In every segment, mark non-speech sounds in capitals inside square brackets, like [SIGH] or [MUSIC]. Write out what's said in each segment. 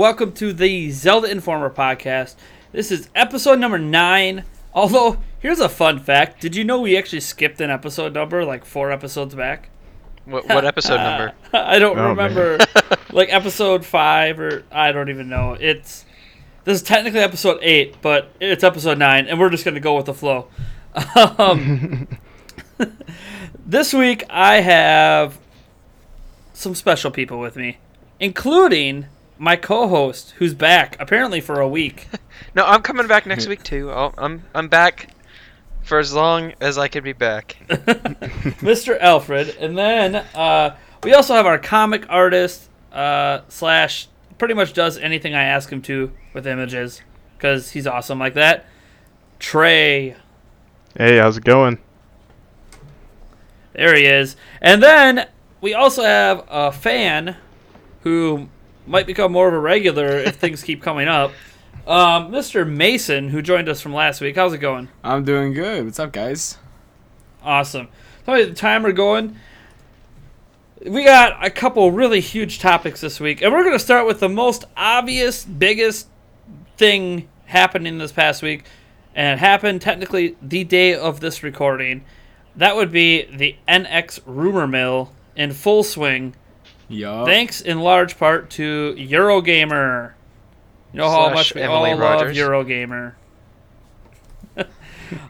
Hey everyone, welcome to the Zelda Informer podcast. This is episode number nine. Although, here's a fun fact: Did you know we actually skipped an episode number like four episodes back? What, what episode number? [LAUGHS] I don't Oh, remember. [LAUGHS] like episode five or I don't even know. It's this is technically episode eight, but it's episode nine, and we're just gonna go with the flow. [LAUGHS] Um, this week I have some special people with me, including my co-host, who's back apparently for a week. [LAUGHS] No, I'm coming back next week too. I'll, I'm I'm back for as long as I can be back. [LAUGHS] Mr. Alfred, and then uh, we also have our comic artist uh, slash pretty much does anything I ask him to with images because he's awesome like that. Trey, Hey, how's it going? there he is, and then we also have a fan who might become more of a regular if things keep coming up. Um, Mr. Mason, who joined us from last week. How's it going? I'm doing good. What's up, guys? Awesome. So the timer going. We got a couple really huge topics this week, and we're going to start with the most obvious, biggest thing happening this past week, and it happened technically the day of this recording. That would be the NX rumor mill in full swing, Yup. thanks in large part to Eurogamer. You know how Slash much we Emily all Rogers. love Eurogamer. [LAUGHS]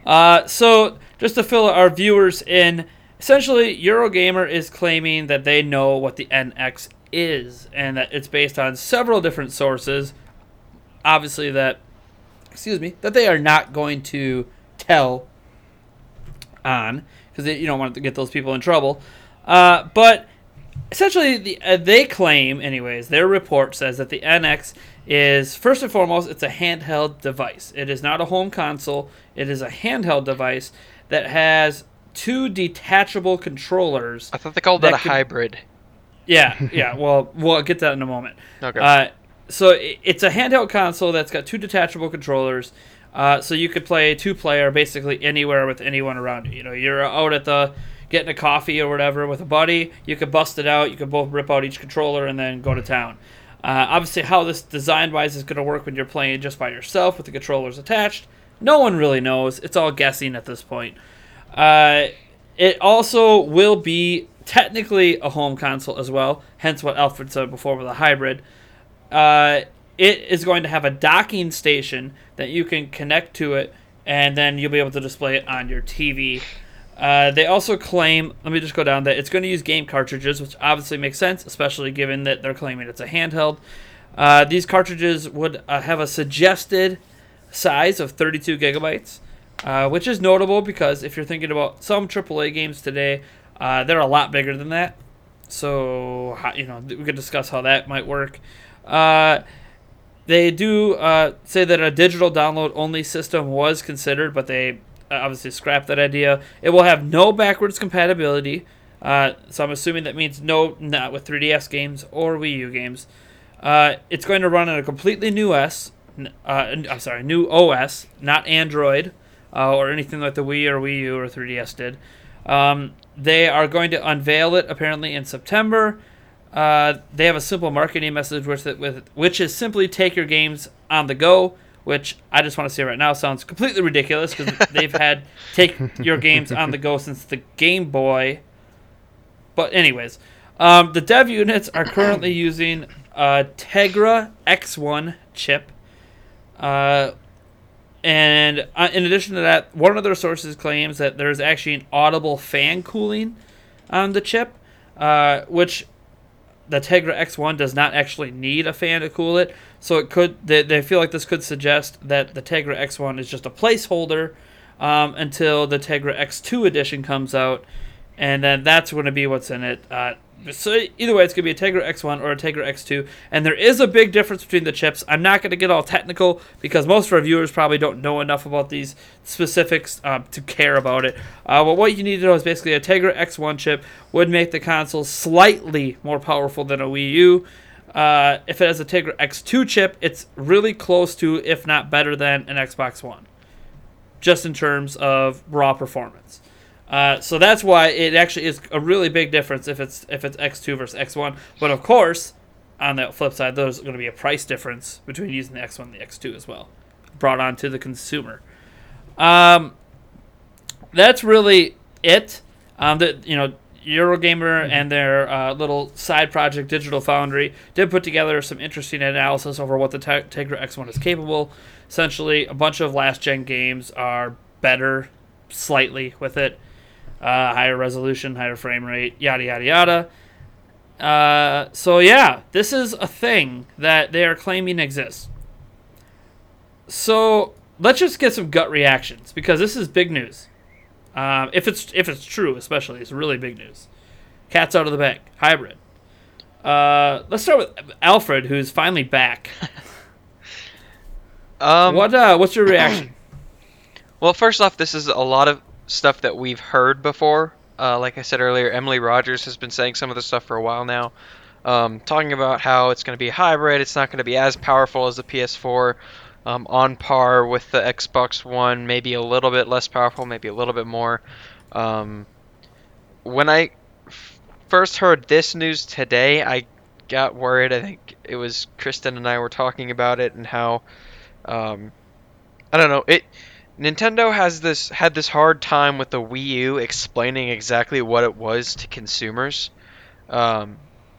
uh, so, just to fill our viewers in, essentially, Eurogamer is claiming that they know what the NX is, and that it's based on several different sources. Obviously, that excuse me, that they are not going to tell on because you don't want to get those people in trouble. Uh, but essentially, the, uh, they claim, anyways, their report says that the NX is first and foremost it's a handheld device. It is not a home console. It is a handheld device that has two detachable controllers. I thought they called That that, a could- hybrid. Yeah, [LAUGHS] yeah. Well, we'll get that in a moment. Okay. Uh, so i- it's a handheld console that's got two detachable controllers. Uh, so you could play two player basically anywhere with anyone around you. You know, you're out at the getting a coffee or whatever with a buddy. You could bust it out. You could both rip out each controller and then go to town. Uh, obviously, how this design wise is going to work when you're playing just by yourself with the controllers attached, no one really knows. It's all guessing at this point. Uh, it also will be technically a home console as well, hence what Alfred said before with a hybrid. Uh, it is going to have a docking station that you can connect to it, and then you'll be able to display it on your TV. Uh, they also claim, let me just go down that it's going to use game cartridges, which obviously makes sense, especially given that they're claiming it's a handheld. Uh, these cartridges would uh, have a suggested size of 32 gigabytes, uh, which is notable because if you're thinking about some AAA games today, uh, they're a lot bigger than that. So, you know, we could discuss how that might work. They do say that a digital download only system was considered, but they obviously scrapped that idea. It will have no backwards compatibility, uh, so I'm assuming that means no, not with 3DS games or Wii U games. Uh, it's going to run on a completely new S. n- Uh, sorry, new OS, not Android uh, or anything like the Wii or Wii U or 3DS did. Um, they are going to unveil it apparently in September. Uh, they have a simple marketing message with which is simply take your games on the go. Which I just want to say right now sounds completely ridiculous because [LAUGHS] they've had take your games on the go since the Game Boy. But anyways, um, the dev units are currently [COUGHS] using a Tegra X1 chip. Uh, and uh, in addition to that, one of their sources claims that there's actually an audible fan cooling on the chip, uh, which the Tegra X1 does not actually need a fan to cool it. So it could they, they feel like this could suggest that the Tegra X1 is just a placeholder um, until the Tegra X2 edition comes out, and then that's going to be what's in it. Uh, so either way, it's going to be a Tegra X1 or a Tegra X2, and there is a big difference between the chips. I'm not going to get all technical because most of our viewers probably don't know enough about these specifics uh, to care about it. Uh, but what you need to know is basically a Tegra X1 chip would make the console slightly more powerful than a Wii U. Uh, if it has a Tegra X2 chip, it's really close to, if not better than, an Xbox One, just in terms of raw performance. Uh, so that's why it actually is a really big difference if it's if it's X2 versus X1. But of course, on the flip side, there's going to be a price difference between using the X1 and the X2 as well, brought on to the consumer. Um, that's really it. Um, that you know, Eurogamer and their uh, little side project, Digital Foundry, did put together some interesting analysis over what the Te- Tegra X1 is capable. Essentially, a bunch of last gen games are better slightly with it, uh, higher resolution, higher frame rate, yada yada yada. Uh, so yeah, this is a thing that they are claiming exists. So let's just get some gut reactions because this is big news. Um, if it's if it's true, especially, it's really big news. Cat's out of the bag. Hybrid. Uh, let's start with Alfred, who's finally back. [LAUGHS] Um, what uh, what's your reaction? [CLEARS THROAT] Well, first off, this is a lot of stuff that we've heard before. Uh, like I said earlier, Emily Rogers has been saying some of this stuff for a while now, um, talking about how it's going to be hybrid. It's not going to be as powerful as the PS4, um, on par with the Xbox One, maybe a little bit less powerful, maybe a little bit more. Um, when I f- first heard this news today, I got worried. I think it was Kristen and I were talking about it and how um, I don't know it. Nintendo has this had this hard time with the Wii U explaining exactly what it was to consumers. Um,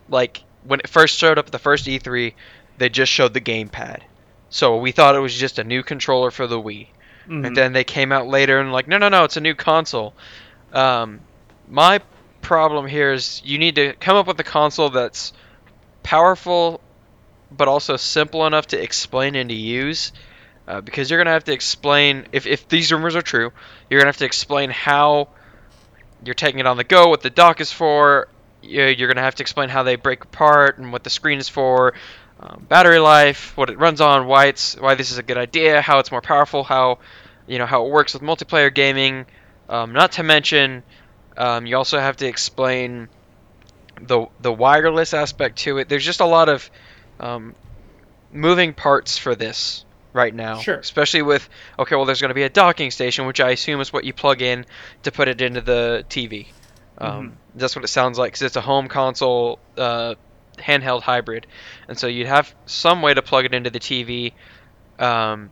like when it first showed up at the first E3, they just showed the gamepad, so we thought it was just a new controller for the Wii. Mhm. And then they came out later and like, no, no, no, it's a new console. Um, my problem here is you need to come up with a console that's powerful, but also simple enough to explain and to use. Uh, because you're gonna have to explain if, if these rumors are true, you're gonna have to explain how you're taking it on the go, what the dock is for. you- You're gonna have to explain how they break apart and what the screen is for, um, battery life, what it runs on, why it's why this is a good idea, how it's more powerful, how you know how it works with multiplayer gaming. Um, not to mention, um, you also have to explain the the wireless aspect to it. There's just a lot of um, moving parts for this right now. Sure. Especially with okay, well, there's going to be a docking station, which I assume is what you plug in to put it into the TV. Um, That's what it sounds like because it's a home console uh, handheld hybrid, and so you'd have some way to plug it into the TV. Um,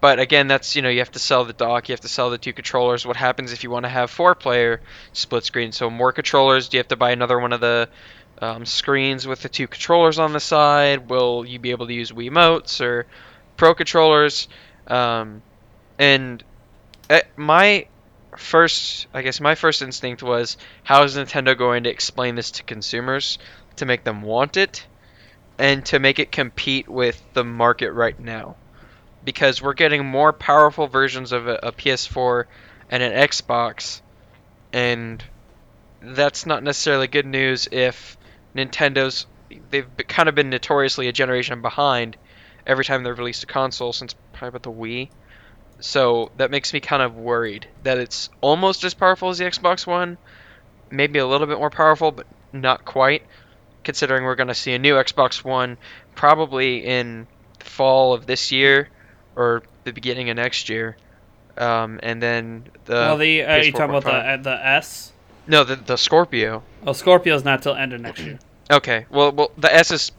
but again, that's you know you have to sell the dock, you have to sell the two controllers. What happens if you want to have four-player split screen? So more controllers. Do you have to buy another one of the um, screens with the two controllers on the side? Will you be able to use Wiimotes or Pro controllers? Um, and uh, my first, I guess my first instinct was, how is Nintendo going to explain this to consumers to make them want it, and to make it compete with the market right now? Because we're getting more powerful versions of a, a PS4 and an Xbox, and that's not necessarily good news if Nintendo's they've kind of been notoriously a generation behind every time they've released a console since probably about the Wii. So that makes me kind of worried that it's almost as powerful as the Xbox One, maybe a little bit more powerful, but not quite. Considering we're going to see a new Xbox One probably in the fall of this year or the beginning of next year, um, and then the well, the uh, you PS4 talking about the uh, the S? No the the Scorpio. Oh, Scorpio's not till end of next year. [CLEARS THROAT] Okay, well well the S is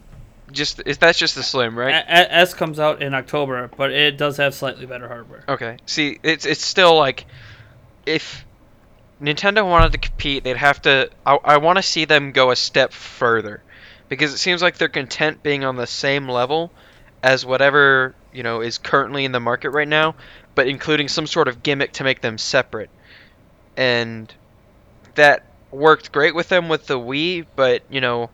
just is that's just the Slim right? A- A- S comes out in October, but it does have slightly better hardware. Okay. See, it's it's still like if Nintendo wanted to compete, they'd have to. I, I want to see them go a step further because it seems like they're content being on the same level as whatever you know is currently in the market right now, but including some sort of gimmick to make them separate. And that worked great with them with the Wii, but you know,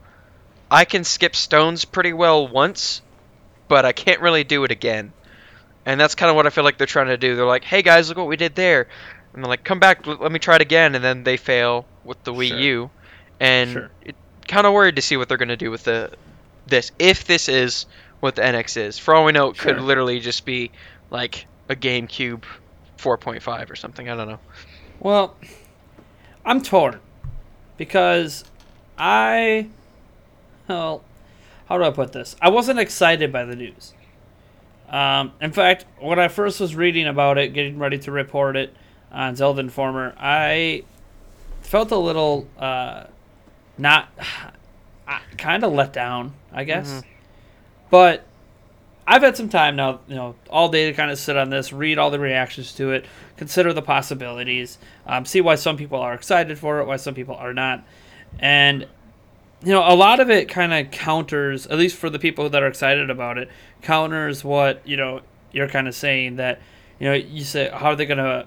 I can skip stones pretty well once, but I can't really do it again. And that's kind of what I feel like they're trying to do. They're like, "Hey guys, look what we did there," and they're like, "Come back, l- let me try it again," and then they fail with the Wii Sure. U, and Sure. it kind of worried to see what they're gonna do with the this if this is what the NX is. For all we know, it could literally just be like a GameCube 4.5 or something. I don't know. Well, I'm torn because I, well, how do I put this? I wasn't excited by the news. Um, in fact, when I first was reading about it, getting ready to report it on Zelda Informer, I felt a little uh, not. [SIGHS] kind of let down, I guess. Mhm. But I've had some time now, you know, all day to kind of sit on this, read all the reactions to it, consider the possibilities, um, see why some people are excited for it, why some people are not, and you know, a lot of it kind of counters, at least for the people that are excited about it, counters what you know you're kind of saying that you know you say how are they gonna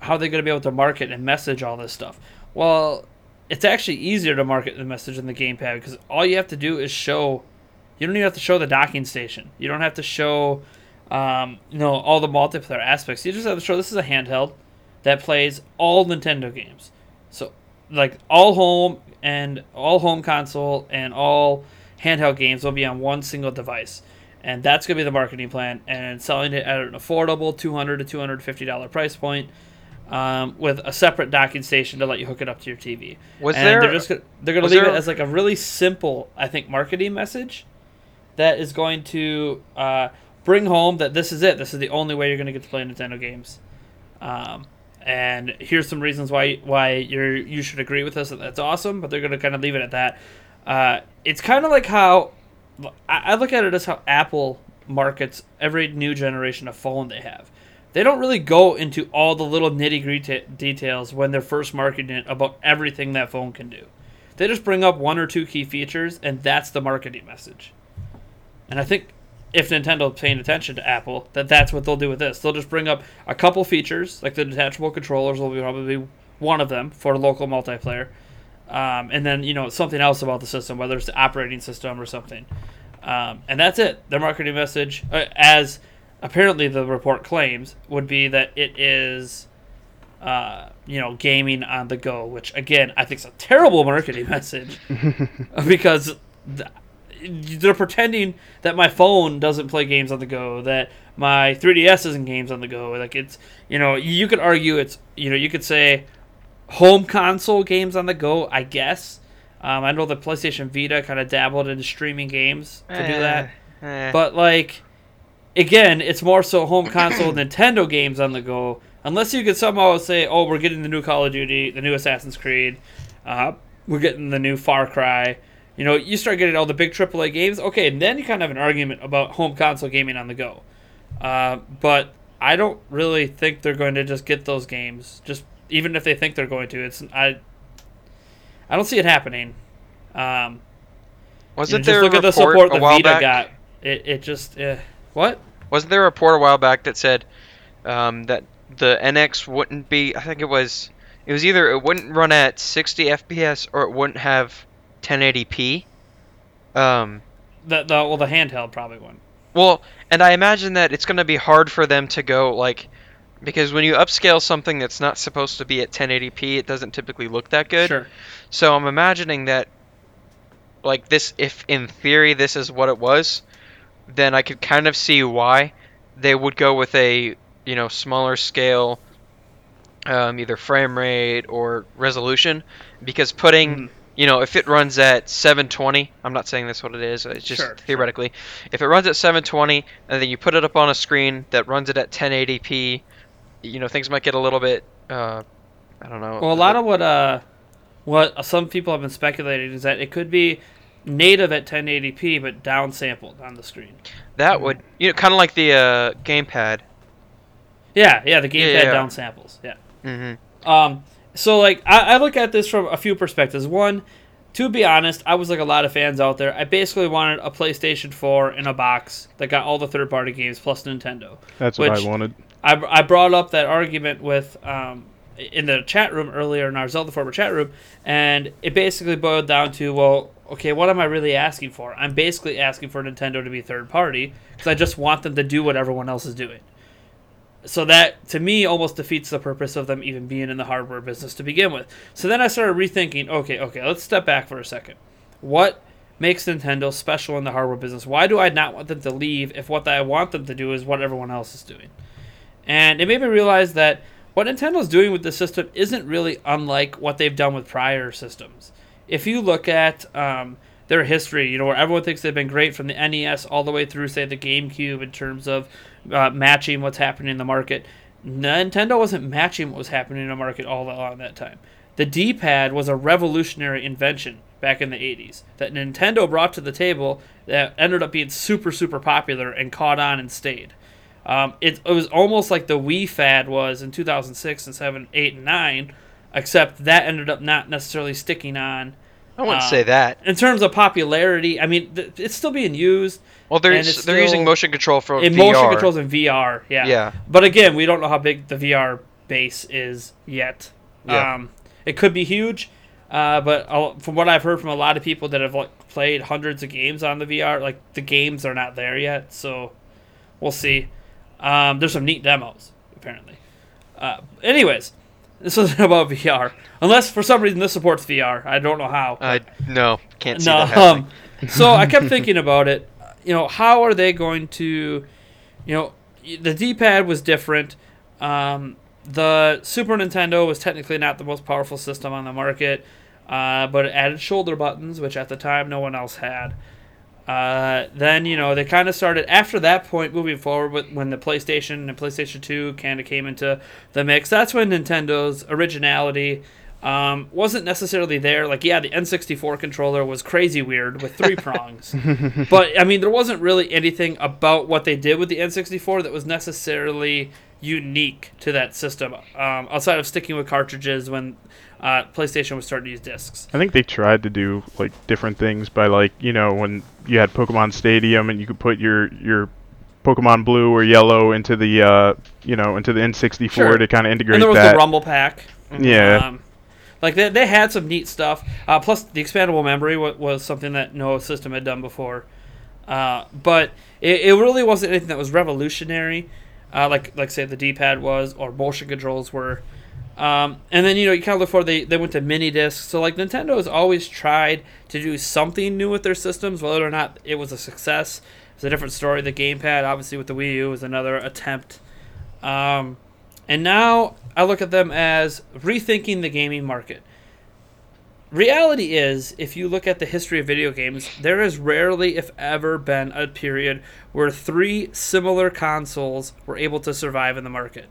how are they gonna be able to market and message all this stuff? Well, it's actually easier to market the message in the gamepad because all you have to do is show. You don't even have to show the docking station. You don't have to show, um, you know, all the multiplayer aspects. You just have to show this is a handheld that plays all Nintendo games. So, like all home and all home console and all handheld games will be on one single device, and that's gonna be the marketing plan. And selling it at an affordable two hundred to two hundred fifty dollar price point. Um, with a separate docking station to let you hook it up to your TV. Was and there? they're just gonna, they're gonna leave there- it as like a really simple, I think, marketing message that is going to uh, bring home that this is it. This is the only way you're gonna get to play Nintendo games. Um, and here's some reasons why why you're you should agree with us that that's awesome. But they're gonna kind of leave it at that. Uh, it's kind of like how I, I look at it as how Apple markets every new generation of phone they have. They don't really go into all the little nitty gritty details when they're first marketing it about everything that phone can do. They just bring up one or two key features, and that's the marketing message. And I think if Nintendo's paying attention to Apple, that that's what they'll do with this. They'll just bring up a couple features, like the detachable controllers will be probably one of them for local multiplayer, um, and then you know something else about the system, whether it's the operating system or something. Um, and that's it. Their marketing message, uh, as apparently the report claims, would be that it is, uh, you know, gaming on the go. Which again, I think is a terrible marketing [LAUGHS] message [LAUGHS] because they're pretending that my phone doesn't play games on the go, that my 3DS isn't games on the go. Like it's, you know, you could argue it's, you know, you could say home console games on the go. I guess. Um, I know the PlayStation Vita kind of dabbled into streaming games to do that, Eh, eh. but like, again, it's more so home console Nintendo games on the go. Unless you could somehow say, "Oh, we're getting the new Call of Duty, the new Assassin's Creed, uh, we're getting the new Far Cry." You know, you start getting all the big AAA games. Okay, and then you kind of have an argument about home console gaming on the go. Uh, but I don't really think they're going to just get those games. Just even if they think they're going to, it's I. I don't see it happening. Um, wasn't you know, just there look a at the report support a the while Vita back? got. It, it just eh. what? Wasn't there a report a while back that said um, that the NX wouldn't be? I think it was. It was either it wouldn't run at 60 FPS or it wouldn't have 1080p. Um, The the well the handheld probably won't. well, and I imagine that it's going to be hard for them to go like because when you upscale something that's not supposed to be at 1080p, it doesn't typically look that good. Sure. So I'm imagining that, like this, if in theory this is what it was, then I could kind of see why they would go with a you know smaller scale, um, either frame rate or resolution, because putting Mhm. You know if it runs at 720, I'm not saying that's what it is. It's just Sure, sure. theoretically, if it runs at 720 and then you put it up on a screen that runs it at 1080p, you know things might get a little bit. Uh, I don't know. Well, a lot of what uh, what some people have been speculating is that it could be native at 1080p but downsampled on the screen. That would, you know, kind of like the uh, gamepad. Yeah, yeah, the gamepad Yeah, yeah. downsamples. Yeah. Mm-hmm. Um, so like I, I look at this from a few perspectives. One, to be honest, I was like a lot of fans out there. I basically wanted a PlayStation 4 in a box that got all the third-party games plus Nintendo. That's what I wanted. I, I brought up that argument with um, in the chat room earlier in our Zelda Forward chat room, and it basically boiled down to well, okay, what am I really asking for? I'm basically asking for Nintendo to be third party because I just want them to do what everyone else is doing. So that to me almost defeats the purpose of them even being in the hardware business to begin with. So then I started rethinking, okay, okay, let's step back for a second. What makes Nintendo special in the hardware business? Why do I not want them to leave if what I want them to do is what everyone else is doing? And it made me realize that what Nintendo's doing with the system isn't really unlike what they've done with prior systems. If you look at um, their history, you know, where everyone thinks they've been great from the NES all the way through, say, the GameCube in terms of uh, matching what's happening in the market, Nintendo wasn't matching what was happening in the market all along that time. The D pad was a revolutionary invention back in the 80s that Nintendo brought to the table that ended up being super, super popular and caught on and stayed. Um, it, it was almost like the Wii fad was in 2006 and 7, 8, and 9, except that ended up not necessarily sticking on. I wouldn't Uh, say that. In terms of popularity, I mean, th- it's still being used. Well, they're they're using motion control for in VR. motion controls in VR. Yeah. Yeah. But again, we don't know how big the VR base is yet. Yeah. Um, it could be huge, uh, but a- from what I've heard from a lot of people that have like played hundreds of games on the VR, like the games are not there yet. So we'll see. Um, there's some neat demos apparently. Uh, anyways, this isn't [LAUGHS] about VR, unless for some reason this supports VR. I don't know how. I no can't see No, that um, [LAUGHS] so I kept [LAUGHS] thinking about it. You know, how are they going to, you know, the D-pad was different. Um, the Super Nintendo was technically not the most powerful system on the market, uh, but it added shoulder buttons, which at the time no one else had. Uh, then you know they kind of started after that point moving forward with when the PlayStation and PlayStation 2 kind of came into the mix. That's when Nintendo's originality um, wasn't necessarily there. Like yeah, the N64 controller was crazy weird with three [LAUGHS] prongs, but I mean there wasn't really anything about what they did with the N64 that was necessarily unique to that system um, outside of sticking with cartridges when uh, PlayStation was starting to use discs. I think they tried to do like different things by like you know when you had Pokemon Stadium and you could put your your Pokemon Blue or Yellow into the uh you know into the N64 Sure. to kind of integrate that. and there was that. the Rumble Pack. [LAUGHS] Yeah. Um, like they, they had some neat stuff. Uh, plus, the expandable memory wa- was something that no system had done before. Uh, but it, it really wasn't anything that was revolutionary, uh, like like say the D-pad was or motion controls were. Um, and then you know you kind of look forward. They they went to mini discs. So like Nintendo has always tried to do something new with their systems, whether or not it was a success. It's a different story. The gamepad, obviously, with the Wii U, was another attempt. Um, and now I look at them as rethinking the gaming market. Reality is, if you look at the history of video games, there has rarely, if ever, been a period where three similar consoles were able to survive in the market.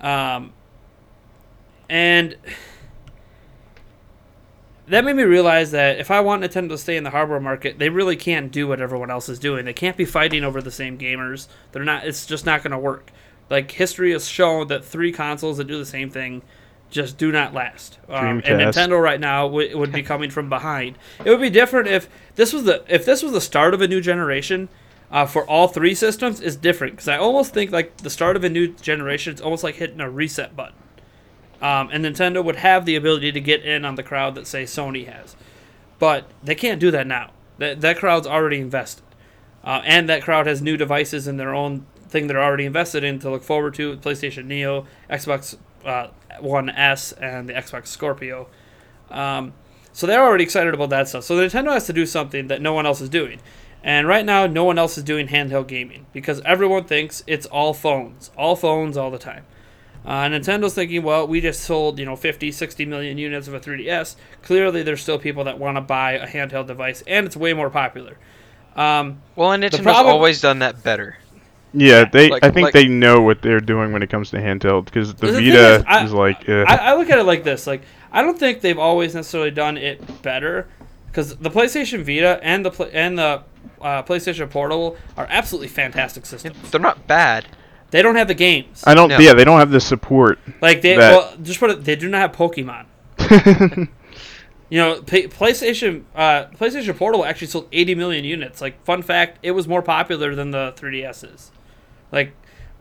Um, and that made me realize that if I want Nintendo to stay in the hardware market, they really can't do what everyone else is doing. They can't be fighting over the same gamers. They're not. It's just not going to work. Like history has shown that three consoles that do the same thing just do not last. Um, and Nintendo right now w- would be coming from behind. It would be different if this was the if this was the start of a new generation. Uh, for all three systems is different because I almost think like the start of a new generation it's almost like hitting a reset button. Um, and Nintendo would have the ability to get in on the crowd that say Sony has, but they can't do that now. That that crowd's already invested, uh, and that crowd has new devices in their own thing they're already invested in to look forward to: PlayStation Neo, Xbox uh, One S, and the Xbox Scorpio. Um, so they're already excited about that stuff. So Nintendo has to do something that no one else is doing. And right now, no one else is doing handheld gaming because everyone thinks it's all phones, all phones all the time. Uh, Nintendo's thinking, well, we just sold, you know, 50, 60 million units of a 3DS. Clearly, there's still people that want to buy a handheld device, and it's way more popular. Um, Well, and Nintendo's problem- always done that better. Yeah, they. Like- I think like- they know what they're doing when it comes to handheld because the, The Vita is, I- is like. Uh, I, I look at it like this: like I don't think they've always necessarily done it better, because the PlayStation Vita and the and the uh, PlayStation Portable are absolutely fantastic systems. They're not bad. They don't have the games. I don't. No. Yeah, they don't have the support. Like they, that- well, just put it. They do not have Pokemon. [LAUGHS] You know, P- PlayStation uh, PlayStation Portable actually sold 80 million units. Like, fun fact, it was more popular than the 3DSs. Like,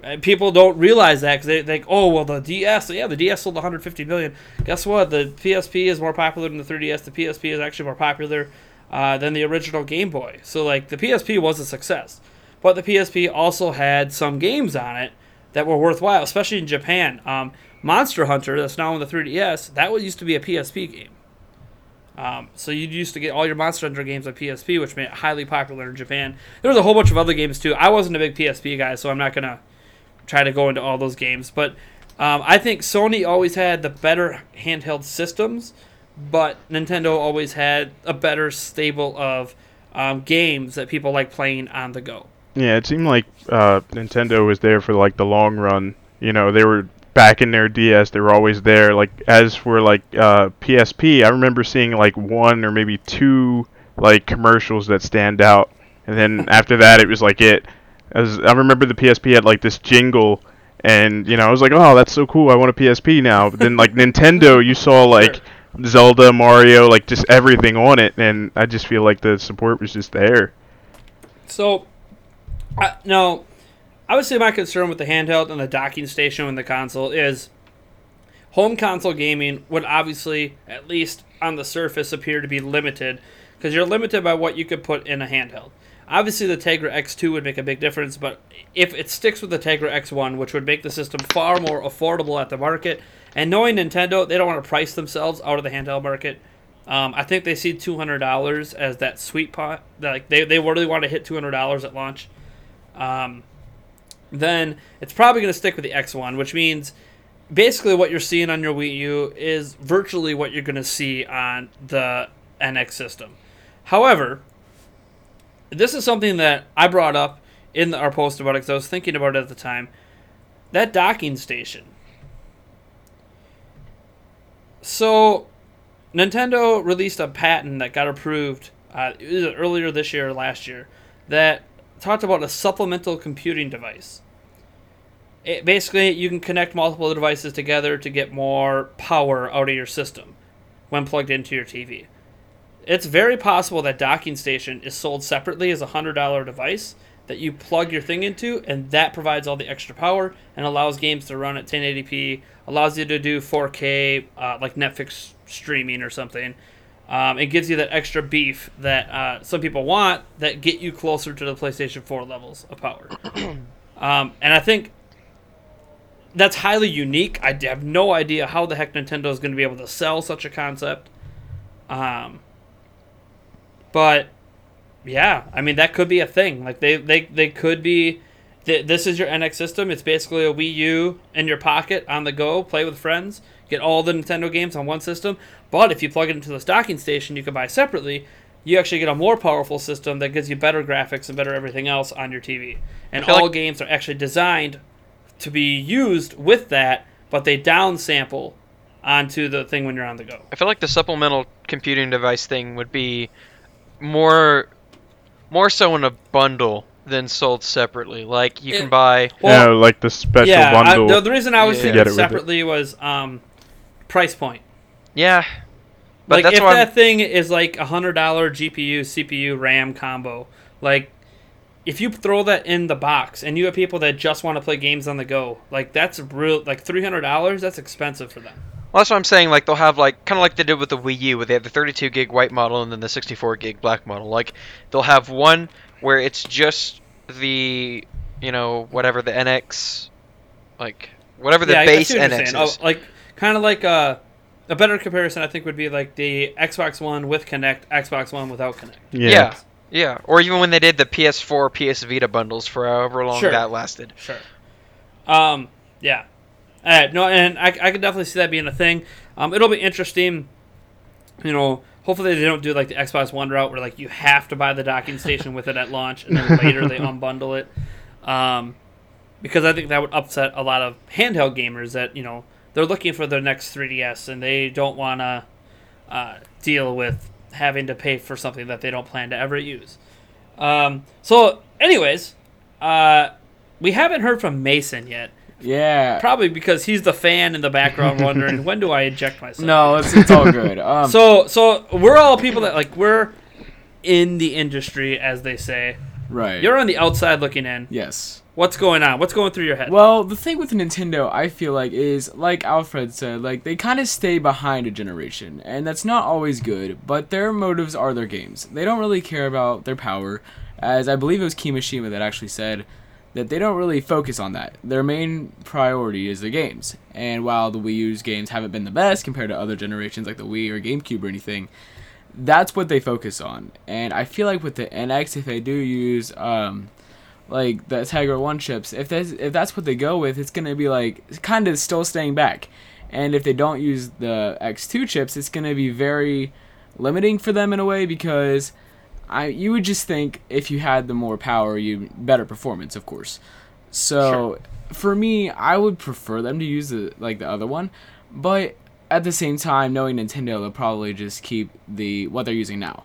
uh, people don't realize that because they think, oh, well, the DS, yeah, the DS sold 150 million. Guess what? The PSP is more popular than the 3DS. The PSP is actually more popular uh, than the original Game Boy. So, like, the PSP was a success, but the PSP also had some games on it that were worthwhile, especially in Japan. Um, Monster Hunter, that's now on the 3DS, that used to be a PSP game. Um, so you used to get all your Monster Hunter games on PSP, which made it highly popular in Japan. There was a whole bunch of other games too. I wasn't a big PSP guy, so I'm not gonna try to go into all those games. But um, I think Sony always had the better handheld systems, but Nintendo always had a better stable of um, games that people like playing on the go. Yeah, it seemed like uh, Nintendo was there for like the long run. You know, they were back in their DS, they were always there. Like as for like uh, PSP, I remember seeing like one or maybe two like commercials that stand out, and then [LAUGHS] after that, it was like it. As I remember, the PSP had like this jingle, and you know, I was like, oh, that's so cool. I want a PSP now. But then like Nintendo, [LAUGHS] you saw like. Zelda, Mario, like just everything on it, and I just feel like the support was just there. So, I no, I would say my concern with the handheld and the docking station and the console is home console gaming would obviously, at least on the surface, appear to be limited because you're limited by what you could put in a handheld. Obviously, the Tegra X2 would make a big difference, but if it sticks with the Tegra X1, which would make the system far more affordable at the market, and knowing Nintendo, they don't want to price themselves out of the handheld market. Um, I think they see two hundred dollars as that sweet pot. Like they they really want to hit two hundred dollars at launch. Um, then it's probably going to stick with the X1, which means basically what you're seeing on your Wii U is virtually what you're going to see on the NX system. However, this is something that I brought up in our post about it because I was thinking about it at the time. That docking station. So, Nintendo released a patent that got approved uh, earlier this year or last year that talked about a supplemental computing device. It, basically, you can connect multiple devices together to get more power out of your system when plugged into your TV. It's very possible that docking station is sold separately as a hundred dollar device that you plug your thing into, and that provides all the extra power and allows games to run at 1080p, allows you to do 4K uh, like Netflix streaming or something. Um, it gives you that extra beef that uh, some people want that get you closer to the PlayStation 4 levels of power. [CLEARS THROAT] um, and I think that's highly unique. I have no idea how the heck Nintendo is going to be able to sell such a concept. Um, but yeah, I mean that could be a thing. Like they they, they could be. Th- this is your NX system. It's basically a Wii U in your pocket on the go. Play with friends. Get all the Nintendo games on one system. But if you plug it into this docking station, you can buy separately. You actually get a more powerful system that gives you better graphics and better everything else on your TV. And all like- games are actually designed to be used with that, but they downsample onto the thing when you're on the go. I feel like the supplemental computing device thing would be more more so in a bundle than sold separately. Like you It- can buy Well, you know, like the special yeah, I, bundle. the, the reason I was Yeah. thinking Get it separately was um, price point. yeah. But like if why I'm- that thing is like a hundred dollar GPU CPU RAM combo, like if you throw that in the box and you have people that just want to play games on the go, like that's real like three hundred dollars. That's expensive for them. Well, that's what I'm saying. Like they'll have like kind of like they did with the Wii U, where they have the 32 gig white model and then the 64 gig black model. Like they'll have one where it's just the you know whatever the NX, like whatever the yeah, base see what you're NX is. Oh, like kind of like uh, a better comparison, I think, would be like the Xbox One with Kinect, Xbox One without Kinect. yeah. yeah. yeah, Or even when they did the PS4, PS Vita bundles for however long Sure. that lasted. Sure. Um, yeah. Uh, no, and I, I could definitely see that being a thing. Um, it'll be interesting. You know, hopefully they don't do like the Xbox One route where like you have to buy the docking station with it at launch and then later they [LAUGHS] unbundle it. Um, because I think that would upset a lot of handheld gamers that you know they're looking for their next 3DS and they don't want to uh, deal with having to pay for something that they don't plan to ever use. Um, so, anyways, uh, we haven't heard from Mason yet. Yeah. Probably because he's the fan in the background [LAUGHS] wondering when do I eject myself. No, it's, it's all good. [LAUGHS] Um, So so we're all people that like we're in the industry as they say. right. You're on the outside looking in. yes. What's going on? What's going through your head? Well, the thing with Nintendo, I feel like, is like Alfred said, like they kind of stay behind a generation, and that's not always good. But their motives are their games. They don't really care about their power, as I believe it was Kimishima that actually said that they don't really focus on that. Their main priority is the games. And while the Wii U's games haven't been the best compared to other generations like the Wii or GameCube or anything, that's what they focus on. And I feel like with the NX, if they do use um, like the Tegra One chips, if that's if that's what they go with, it's gonna be like kind of still staying back. And if they don't use the X2 chips, it's gonna be very limiting for them in a way because I you would just think if you had the more power, you better performance, of course. So for me, I would prefer them to use the like the other one, but at the same time, knowing Nintendo, they'll probably just keep the what they're using now.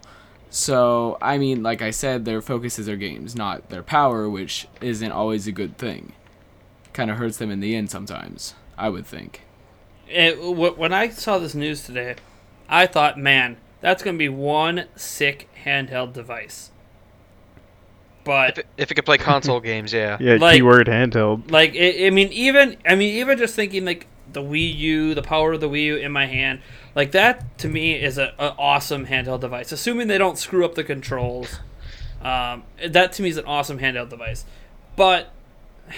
So I mean, like I said, their focus is their games, not their power, which isn't always a good thing. Kind of hurts them in the end sometimes. I would think. It, wh- when I saw this news today, I thought, man, that's going to be one sick handheld device. But If it, if it could play console [LAUGHS] games, yeah. Yeah, Like- keyword handheld. like, it, I mean, even I mean, even just thinking like the Wii U, the power of the Wii U in my hand, like that to me is a, a awesome handheld device. Assuming they don't screw up the controls, um, that to me is an awesome handheld device. But [SIGHS]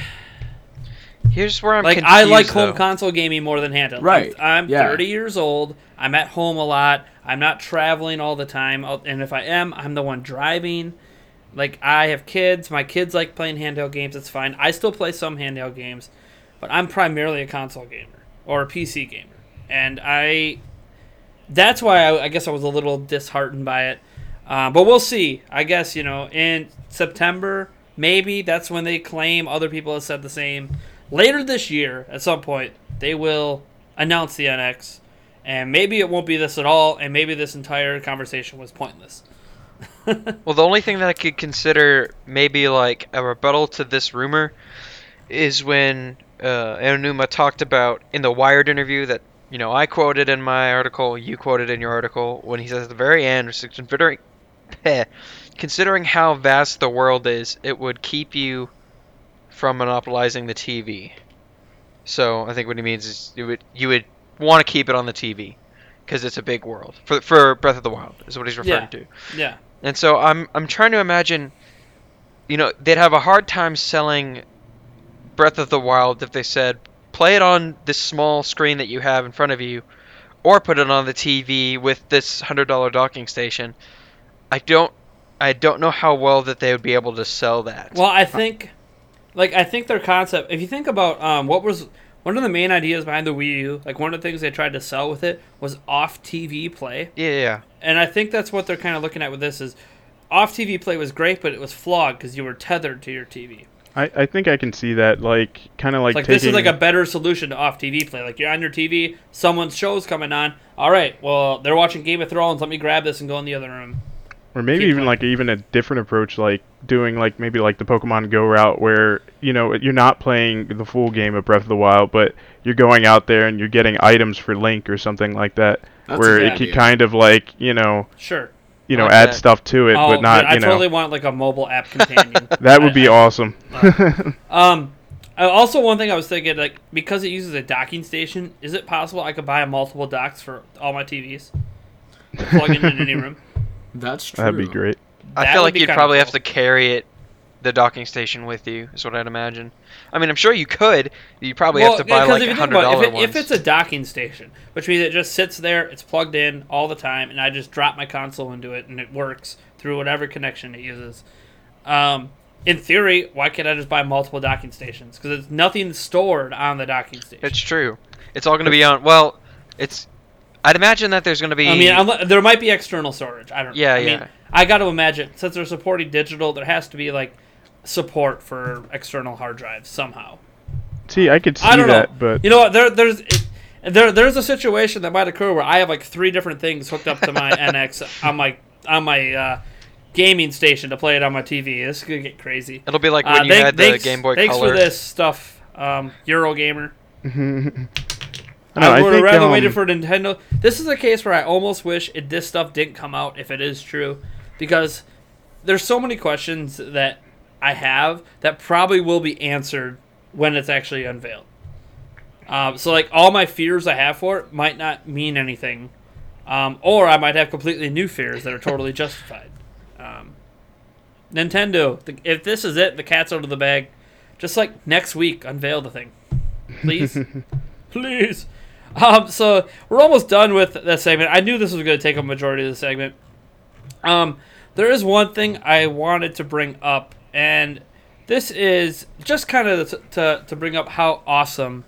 Here's where I'm like confused, I like home console gaming more than handheld. Right, I'm, I'm yeah. 30 years old. I'm at home a lot. I'm not traveling all the time. And if I am, I'm the one driving. Like I have kids. My kids like playing handheld games. It's fine. I still play some handheld games, but I'm primarily a console gamer or a PC gamer. And I that's why I, I guess I was a little disheartened by it. Uh, but we'll see. I guess you know in September maybe that's when they claim. Other people have said the same. Later this year, at some point, they will announce the NX, and maybe it won't be this at all, and maybe this entire conversation was pointless. [LAUGHS] Well, the only thing that I could consider maybe like a rebuttal to this rumor is when uh, Aonuma talked about in the Wired interview that you know I quoted in my article, you quoted in your article, when he says at the very end, considering [LAUGHS] considering how vast the world is, it would keep you from monopolizing the TV. So I think what he means is you would you would want to keep it on the TV because it's a big world for for Breath of the Wild is what he's referring Yeah. to. Yeah. And so I'm I'm trying to imagine, you know, they'd have a hard time selling Breath of the Wild if they said play it on this small screen that you have in front of you, or put it on the TV with this hundred dollar docking station. I don't I don't know how well that they would be able to sell that. Well, I think, like, I think their concept. If you think about um, what was one of the main ideas behind the Wii U, like one of the things they tried to sell with it was off TV play. yeah, yeah. and I think that's what they're kind of looking at with this is off TV play was great, but it was flawed because you were tethered to your TV. I, I think I can see that, like, kind of like, like taking. this is like a better solution to off TV play. Like you're on your TV, someone's show's coming on. All right, well they're watching Game of Thrones. Let me grab this and go in the other room. or maybe keep even playing. like even a different approach, like doing like maybe like the Pokemon Go route, where you know you're not playing the full game of Breath of the Wild, but you're going out there and you're getting items for Link or something like that, That's where it could idea. kind of like you know Sure. You know like add that. stuff to it, oh, but not dude, I you know totally want like a mobile app companion. [LAUGHS] that would be [LAUGHS] I- I- awesome. Um, uh, also one thing I was thinking, like because it uses a docking station, is it possible I could buy multiple docks for all my TVs? Plug in in any room. [LAUGHS] That's true. That'd be great. I feel like you'd kinda probably have to carry it, the docking station with you. Is what I'd imagine. I mean, I'm sure you could. You probably have to buy like if a hundred dollar it, ones. if it's a docking station, which means it just sits there, it's plugged in all the time, and I just drop my console into it, and it works through whatever connection it uses. Um, in theory, why can't I just buy multiple docking stations? Because it's nothing stored on the docking station. It's true. It's all going to be on. Well, it's. I'd imagine that there's going to be. I mean, unle- there might be external storage. I don't. know. Yeah, I mean, yeah. I got to imagine since they're supporting digital, there has to be like support for external hard drives somehow. See, I could see I don't that, know. but You know what? There, there's it, there, there's a situation that might occur where I have like three different things hooked up to my [LAUGHS] NX on my on my uh, gaming station to play it on my TV. This is gonna get crazy. it'll be like when Uh, you thank- had the thanks, Game Boy thanks Color. for this stuff, um, Eurogamer. [LAUGHS] I, don't I I would have rather um, waited for Nintendo. This is a case where I almost wish it, this stuff didn't come out if it is true, because there's so many questions that I have that probably will be answered when it's actually unveiled. Um, so like all my fears I have for it might not mean anything, um, or I might have completely new fears that are totally [LAUGHS] justified. Um, Nintendo, the, if this is it, the cat's out of the bag. Just like next week, unveil the thing, please, [LAUGHS] please. Um, so we're almost done with that segment. I knew this was going to take a majority of the segment. Um, there is one thing I wanted to bring up, and this is just kind of to, to, bring up how awesome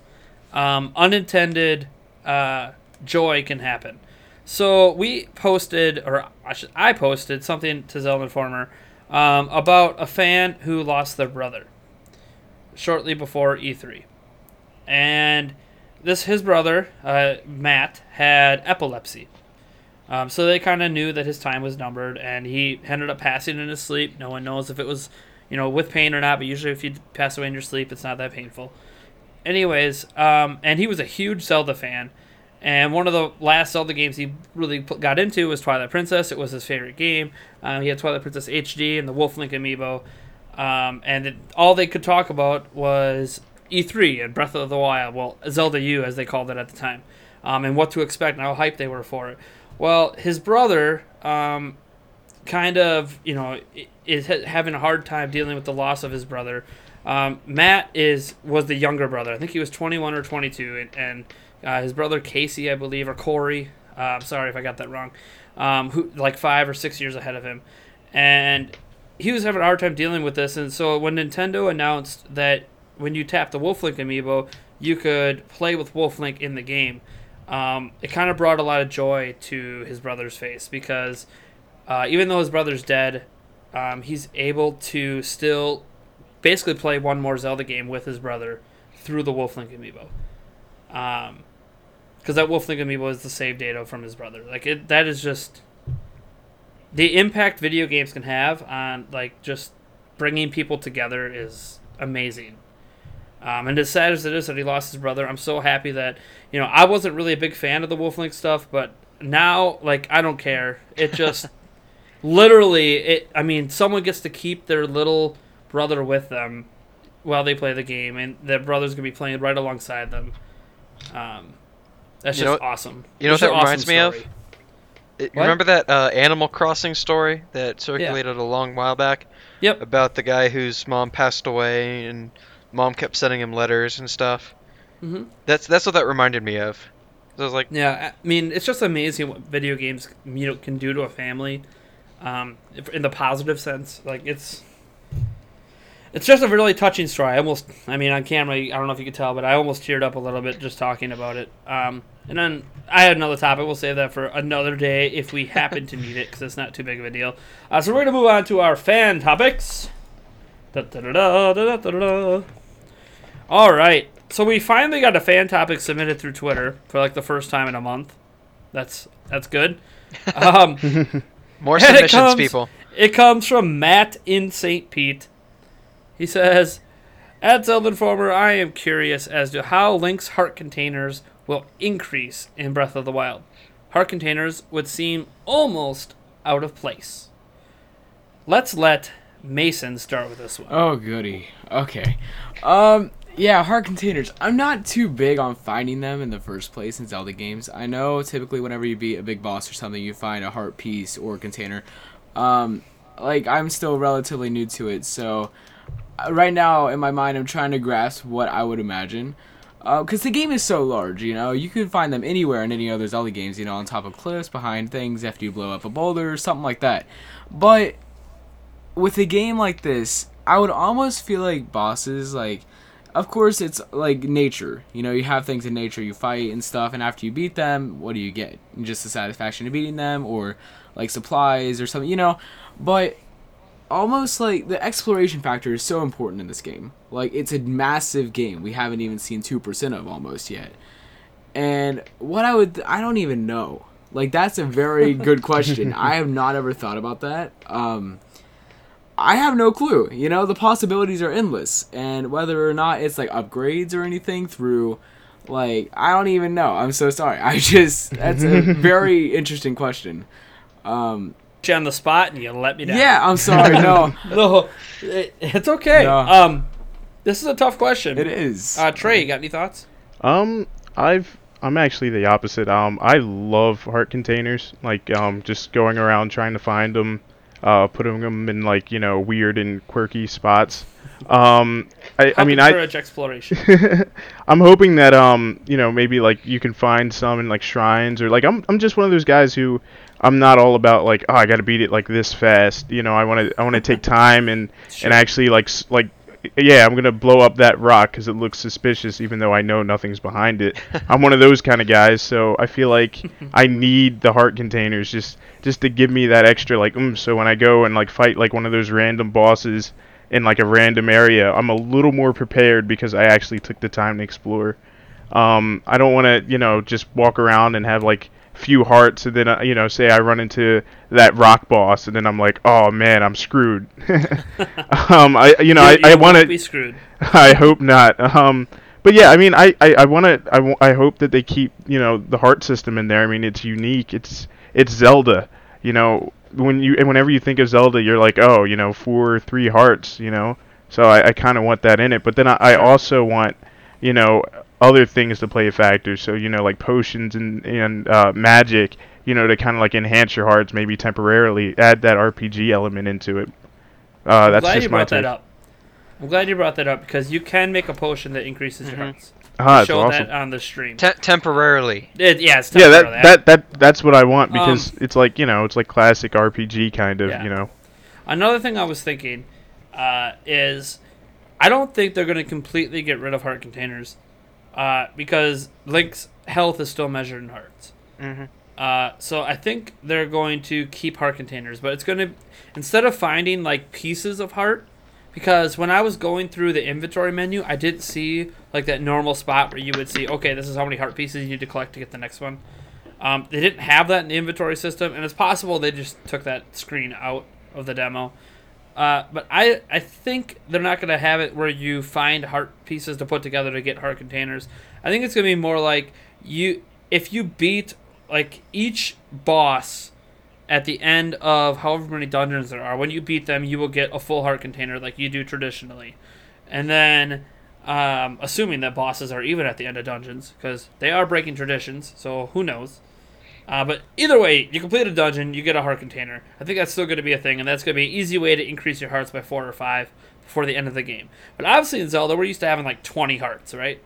um, unintended uh, joy can happen. So we posted, or I, should, I posted something to Zelda Informer um, about a fan who lost their brother. shortly before E3, and this his brother uh, Matt had epilepsy. Um, so they kind of knew that his time was numbered, and he ended up passing in his sleep. No one knows if it was, you know, with pain or not. But usually, if you pass away in your sleep, it's not that painful. Anyways, um, and he was a huge Zelda fan, and one of the last Zelda games he really got into was Twilight Princess. It was his favorite game. Um, he had Twilight Princess HD and the Wolf Link amiibo, um, and it, all they could talk about was E3 and Breath of the Wild. Well, Zelda U as they called it at the time, um, and what to expect and how hyped they were for it. Well, his brother, um, kind of, you know, is having a hard time dealing with the loss of his brother. Um, Matt is was the younger brother. I think he was 21 or 22, and, and uh, his brother Casey, I believe, or Corey. Uh, I'm sorry if I got that wrong. Um, who like five or six years ahead of him, and he was having a hard time dealing with this. And so when Nintendo announced that when you tap the Wolf Link amiibo, you could play with Wolf Link in the game um, it kind of brought a lot of joy to his brother's face because uh, even though his brother's dead, um, he's able to still basically play one more Zelda game with his brother through the Wolf Link amiibo. Um, because that Wolf Link amiibo is the save data from his brother. Like it, that is just the impact video games can have on like just bringing people together is amazing. Um, and as sad as it is that he lost his brother, I'm so happy that you know I wasn't really a big fan of the Wolf Link stuff, but now like I don't care. It just [LAUGHS] literally it. I mean, someone gets to keep their little brother with them while they play the game, and their brother's gonna be playing right alongside them. Um, that's You just know- awesome. you know what that reminds awesome me of? It- remember that uh, Animal Crossing story that circulated a long while back Yep. about the guy whose mom passed away and mom kept sending him letters and stuff? hmm That's that's what that reminded me of. So I was like, Yeah, I mean, it's just amazing what video games you know can do to a family, um, in the positive sense. Like it's, it's just a really touching story. I almost, I mean, on camera, I don't know if you could tell, but I almost teared up a little bit just talking about it. Um, and then I had another topic. We'll save that for another day if we happen to need it, because it's not too big of a deal. Uh, so we're gonna move on to our fan topics. Da-da-da-da, da-da-da-da. All right. So we finally got a fan topic submitted through Twitter for like the first time in a month. That's that's good. Um, [LAUGHS] more And it submissions, comes- people. it comes from Matt in St. Pete. He says, At Zelda Informer, I am curious as to how Link's heart containers will increase in Breath of the Wild. Heart containers would seem almost out of place. Let's let Mason start with this one. Oh goody. Okay. Um yeah, heart containers. I'm not too big on finding them in the first place in Zelda games. I know typically whenever you beat a big boss or something, you find a heart piece or a container. Um like I'm still relatively new to it, so uh, right now in my mind I'm trying to grasp what I would imagine. Because the game is so large, you know, you can find them anywhere in any other Zelda games, you know, on top of cliffs, behind things, after you blow up a boulder, or something like that. But with a game like this, I would almost feel like bosses like of course it's like nature. You know, you have things in nature, you fight and stuff, and after you beat them, what do you get? Just the satisfaction of beating them or like supplies or something, you know. But almost like the exploration factor is so important in this game. Like it's a massive game. We haven't even seen 2% of almost yet. And what I would I don't even know. Like that's a very [LAUGHS] good question. I have not ever thought about that. Um I have no clue. You know, the possibilities are endless, and whether or not it's like upgrades or anything through, like, I don't even know. I'm so sorry. [LAUGHS] I just that's a [LAUGHS] very interesting question. Um, Put you on the spot and you let me down. yeah, I'm [LAUGHS] sorry. No, No, it, it's okay. No. Um, this is a tough question. it is. Uh, Trey, you got any thoughts? Um, I've I'm actually the opposite. Um, I love heart containers. Like um, just going around trying to find them, uh, putting them in like you know weird and quirky spots. Um, I, I mean I encourage exploration. [LAUGHS] I'm hoping that um you know maybe like you can find some in like shrines or like I'm I'm just one of those guys who I'm not all about like oh I got to beat it like this fast. You know I want to I want to take [LAUGHS] time and Sure. and actually like like yeah I'm gonna blow up that rock because it looks suspicious even though I know nothing's behind it. I'm one of those kind of guys, so I feel like [LAUGHS] I need the heart containers just just to give me that extra like mm, so when I go and like fight like one of those random bosses in like a random area, I'm a little more prepared because I actually took the time to explore. Um, I don't want to, you know, just walk around and have like few hearts and then uh, you know say I run into that rock boss and then I'm like oh man I'm screwed. [LAUGHS] Um I you know You- I, I want to be screwed. [LAUGHS] I hope not. Um but yeah I mean I I, I want to I, w- I hope that they keep you know the heart system in there. I mean it's unique. It's it's Zelda you know. When you and whenever you think of Zelda you're like oh you know four or three hearts you know? So I, I kind of want that in it. But then I, I also want you know other things to play a factor. So you know, like potions and and uh, magic. You know, to kind of like enhance your hearts, maybe temporarily add that RPG element into it. Uh, I'm that's glad just you my brought that up. I'm glad you brought that up because you can make a potion that increases your Mhm. hearts. Ah, Show awesome. that on the stream. Te- temporarily. It- yeah, it's Yeah, that, that that that's what I want because Um, it's like you know, it's like classic RPG kind of. Yeah. You know. Another thing I was thinking uh, is I don't think they're going to completely get rid of heart containers uh, because Link's health is still measured in hearts. hmm Uh, so I think they're going to keep heart containers, but it's going to instead of finding like pieces of heart, because when I was going through the inventory menu, I didn't see like that normal spot where you would see, okay, this is how many heart pieces you need to collect to get the next one. Um, they didn't have that in the inventory system, and it's possible they just took that screen out of the demo. Uh, but I, I think they're not going to have it where you find heart pieces to put together to get heart containers. I think it's going to be more like you if you beat like each boss at the end of however many dungeons there are, when you beat them, you will get a full heart container like you do traditionally. And then, um, assuming that bosses are even at the end of dungeons, because they are breaking traditions, so who knows. Uh, but either way, you complete a dungeon, you get a heart container. I think that's still going to be a thing, and that's going to be an easy way to increase your hearts by four or five before the end of the game. But obviously in Zelda, we're used to having like 20 hearts, right?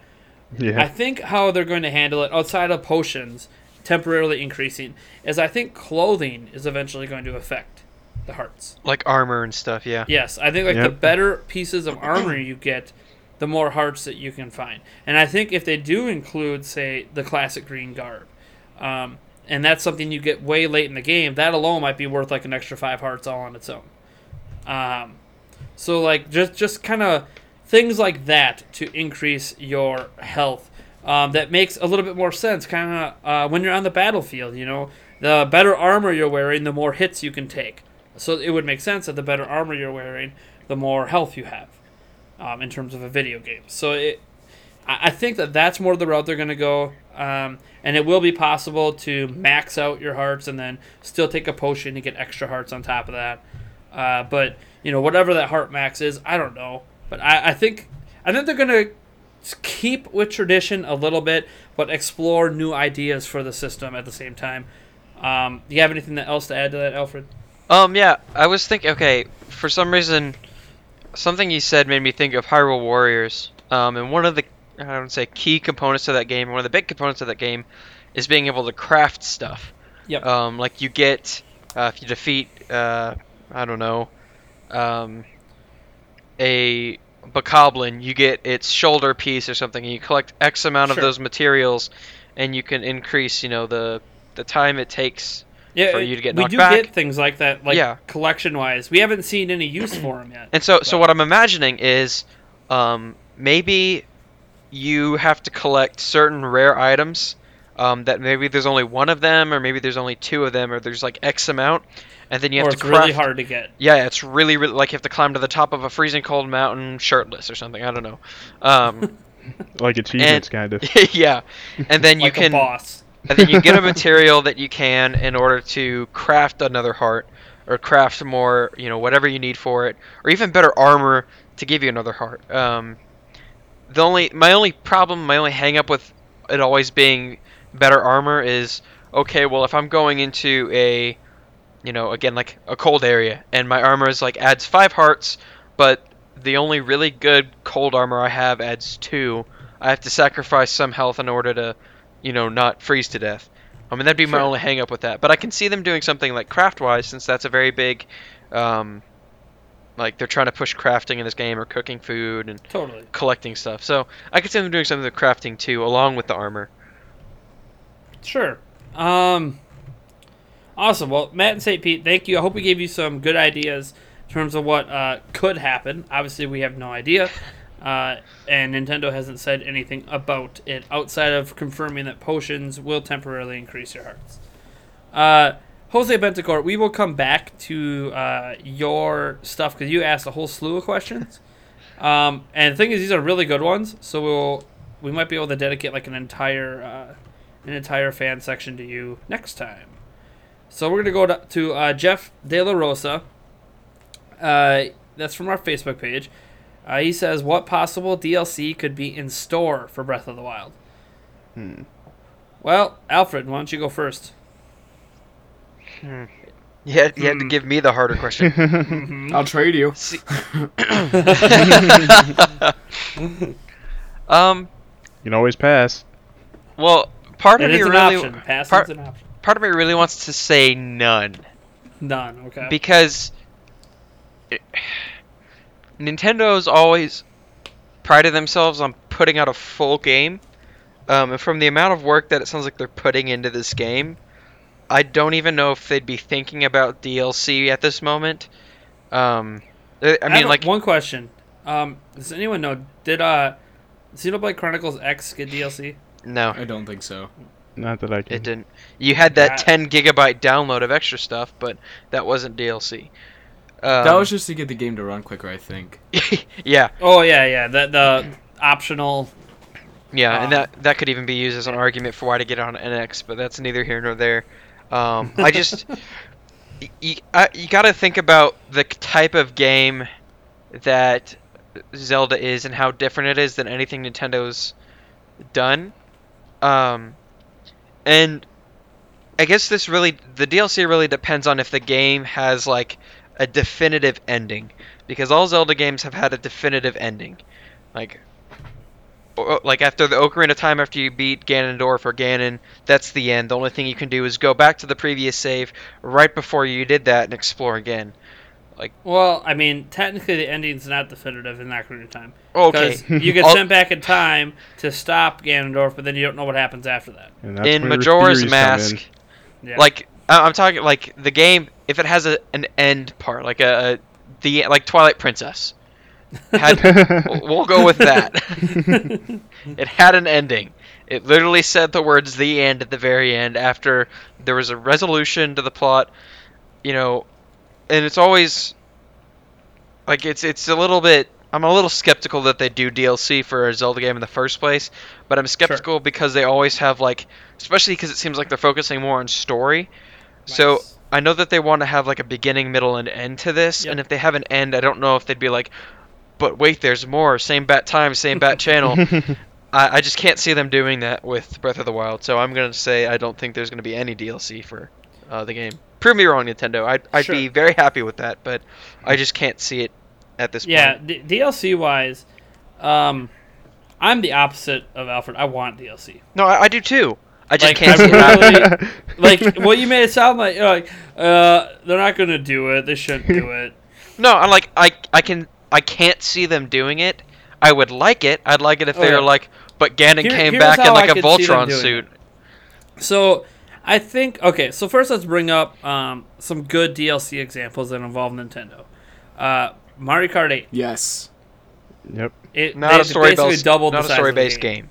Yeah. I think how they're going to handle it outside of potions temporarily increasing is I think clothing is eventually going to affect the hearts. Like armor and stuff. Yeah. Yes, I think like the better pieces of armor you get, the more hearts that you can find. And I think if they do include, say, the classic green garb, um, and that's something you get way late in the game, that alone might be worth like an extra five hearts all on its own. Um, so like just just kind of things like that to increase your health. Um, that makes a little bit more sense, kind of uh, when you're on the battlefield. You know, the better armor you're wearing, the more hits you can take. So it would make sense that the better armor you're wearing, the more health you have, um, in terms of a video game. So it, I think that that's more the route they're going to go, um, and it will be possible to max out your hearts and then still take a potion to get extra hearts on top of that. Uh, but you know, whatever that heart max is, I don't know. But I, I think I think they're going to keep with tradition a little bit, but explore new ideas for the system at the same time. Um, do you have anything else to add to that, Alfred? Um, yeah, I was thinking. Okay, for some reason, something you said made me think of Hyrule Warriors. Um, and one of the I don't say key components to that game, one of the big components of that game, is being able to craft stuff. Yep. Um, like you get uh, if you defeat uh, I don't know, um, a bokoblin, you get its shoulder piece or something, and you collect X amount of those materials, and you can increase, you know, the the time it takes Yeah, for you to get knocked back. we do get things like that, like Yeah. collection wise. We haven't seen any use for them yet. And so, so what I'm imagining is, um, maybe you have to collect certain rare items. Um, that maybe there's only one of them, or maybe there's only two of them, or there's like X amount, and then you have or to it's craft. really hard to get. Yeah, it's really, really like you have to climb to the top of a freezing cold mountain shirtless or something. I don't know. Um, [LAUGHS] like achievements, kind of. yeah, and then [LAUGHS] you like can a boss. and then you get a [LAUGHS] material that you can in order to craft another heart or craft more you know whatever you need for it or even better armor to give you another heart um, the only my only problem my only hang up with it always being better armor is okay well if i'm going into a you know again like a cold area and my armor is like adds five hearts but the only really good cold armor i have adds two i have to sacrifice some health in order to you know, not freeze to death. I mean, that'd be my only hang up with that. But I can see them doing something like craft-wise, since that's a very big, um, like they're trying to push crafting in this game or cooking food and Totally. collecting stuff. So I could see them doing something with crafting too, along with the armor. Sure. Um, awesome. Well, Matt and St. Pete, thank you. I hope we gave you some good ideas in terms of what uh, could happen. Obviously, we have no idea, [LAUGHS] uh, and Nintendo hasn't said anything about it outside of confirming that potions will temporarily increase your hearts. Uh, Jose Bentacore, we will come back to uh, your stuff because you asked a whole slew of questions. [LAUGHS] Um, and the thing is, these are really good ones, so we'll we might be able to dedicate like an entire uh, an entire fan section to you next time. So we're gonna go to, to uh, Jeff De La Rosa. Uh, that's from our Facebook page. Uh, he says, "What possible DLC could be in store for Breath of the Wild?" Hmm. Well, Alfred, why don't you go first? You had, you had to give me the harder question. [LAUGHS] [LAUGHS] I'll trade you. See- [LAUGHS] um. You can always pass. Well, part of It me really, option. Part, part of me really wants to say none None. Okay. because it, Nintendo's always prided themselves on putting out a full game, um, and from the amount of work that it sounds like they're putting into this game, I don't even know if they'd be thinking about DLC at this moment. Um, I I mean, have like, one question. Um, does anyone know? Did uh, Xenoblade Chronicles X get DLC? no, I don't think so. Not that I can. it didn't. You had that That- 10 gigabyte download of extra stuff, but that wasn't DLC. Um, that was just to get the game to run quicker, I think. [LAUGHS] yeah, Oh yeah, yeah. The the optional. yeah, and Ah. that that could even be used as an argument for why to get on NX, but that's neither here nor there. Um, I just [LAUGHS] you, you got to think about the type of game that Zelda is and how different it is than anything Nintendo's done. Um, and I guess this really the DLC really depends on if the game has like a definitive ending because all Zelda games have had a definitive ending. Like Uh, like after the Ocarina of Time after you beat Ganondorf or Ganon, that's the end. The only thing you can do is go back to the previous save right before you did that and explore again. Like, well, I mean, technically the ending's not definitive in Ocarina of Time. Oh, okay. Because you get [LAUGHS] sent back in time to stop Ganondorf, but then you don't know what happens after that. In Majora's Mask, in. Like I- I'm talking like the game if it has a, an end part, like a, a the like Twilight Princess. Had, we'll go with that. [LAUGHS] it had an ending. It literally said the words "the end" at the very end after there was a resolution to the plot. You know, and it's always like it's it's a little bit. I'm a little skeptical that they do DLC for a Zelda game in the first place, but I'm skeptical because they always have like, especially because it seems like they're focusing more on story. So I know that they want to have like a beginning, middle, and end to this, Yep. and if they have an end, I don't know if they'd be like, but wait, there's more. Same bat time, same bat channel. [LAUGHS] I, I just can't see them doing that with Breath of the Wild. So I'm gonna say I don't think there's gonna be any DLC for uh, the game. Prove me wrong, Nintendo. I'd, I'd Sure. be very happy with that, but I just can't see it at this yeah, point. D- DLC wise, um, I'm the opposite of Alfred. I want DLC. No, I, I do too. I just Like, can't I see it really- [LAUGHS] Like, well, you made it sound like you're like uh, they're not gonna do it. They shouldn't do [LAUGHS] it. No, I'm like I I can I can't see them doing it. I would like it. I'd like it if Oh, they yeah. were like, but Ganon Here- came back in like I a could Voltron doing suit. So, I think okay. So first, let's bring up um, some good DLC examples that involve Nintendo. Uh, Mario Kart 8. Yes. Yep. It, Not they a story basically based, doubled not the a story of the based game. game.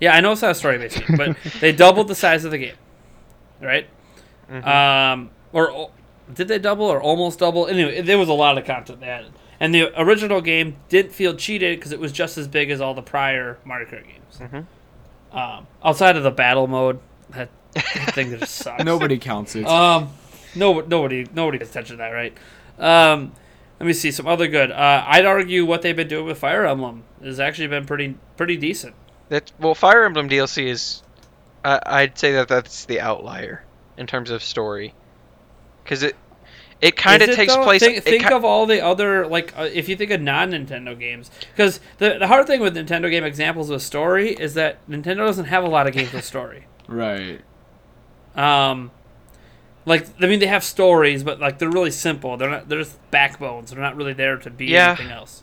Yeah, I know it's not a story based game, but [LAUGHS] they doubled the size of the game, right? Mhm. Um, or did they double or almost double? Anyway, there was a lot of content they added, and the original game didn't feel cheated because it was just as big as all the prior Mario Kart games. Mhm. Um, outside of the battle mode, that, that [LAUGHS] thing just sucks. Nobody counts it. Um, no, nobody, nobody pays attention to that, right? Um, let me see some other good. Uh, I'd argue what they've been doing with Fire Emblem has actually been pretty, pretty decent. That well, Fire Emblem DLC is, I I'd say that that's the outlier in terms of story, because it it kind of takes though? place. Think, think ki- of all the other like uh, if you think of non-Nintendo games, because the the hard thing with Nintendo game examples with story is that Nintendo doesn't have a lot of games with story. [LAUGHS] right. Um, like I mean, they have stories, but like they're really simple. They're not. They're just backbones. They're not really there to be Yeah. anything else.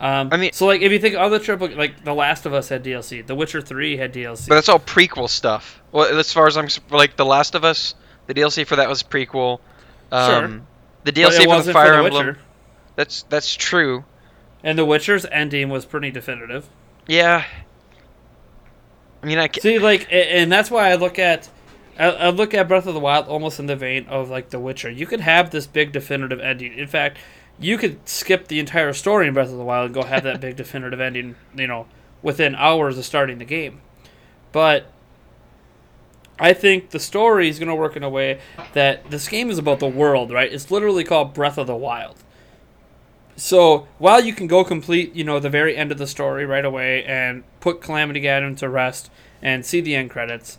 Um, I mean- so like if you think other triple, like The Last of Us had DLC, The Witcher Three had DLC. but that's all prequel stuff. Well, as far as I'm like, The Last of Us, the DLC for that was prequel. Um, The DLC for the Fire for The Emblem. Witcher. That's that's true. And The Witcher's ending was pretty definitive. Yeah. I mean, I ca- See, like, and that's why I look at, I look at Breath of the Wild almost in the vein of like The Witcher. You could have this big definitive ending. In fact, you could skip the entire story in Breath of the Wild and go have that [LAUGHS] big definitive ending. You know, within hours of starting the game. But I think the story is going to work in a way that this game is about the world, right? It's literally called Breath of the Wild. So while you can go complete, you know, the very end of the story right away and put Calamity Ganon to rest and see the end credits,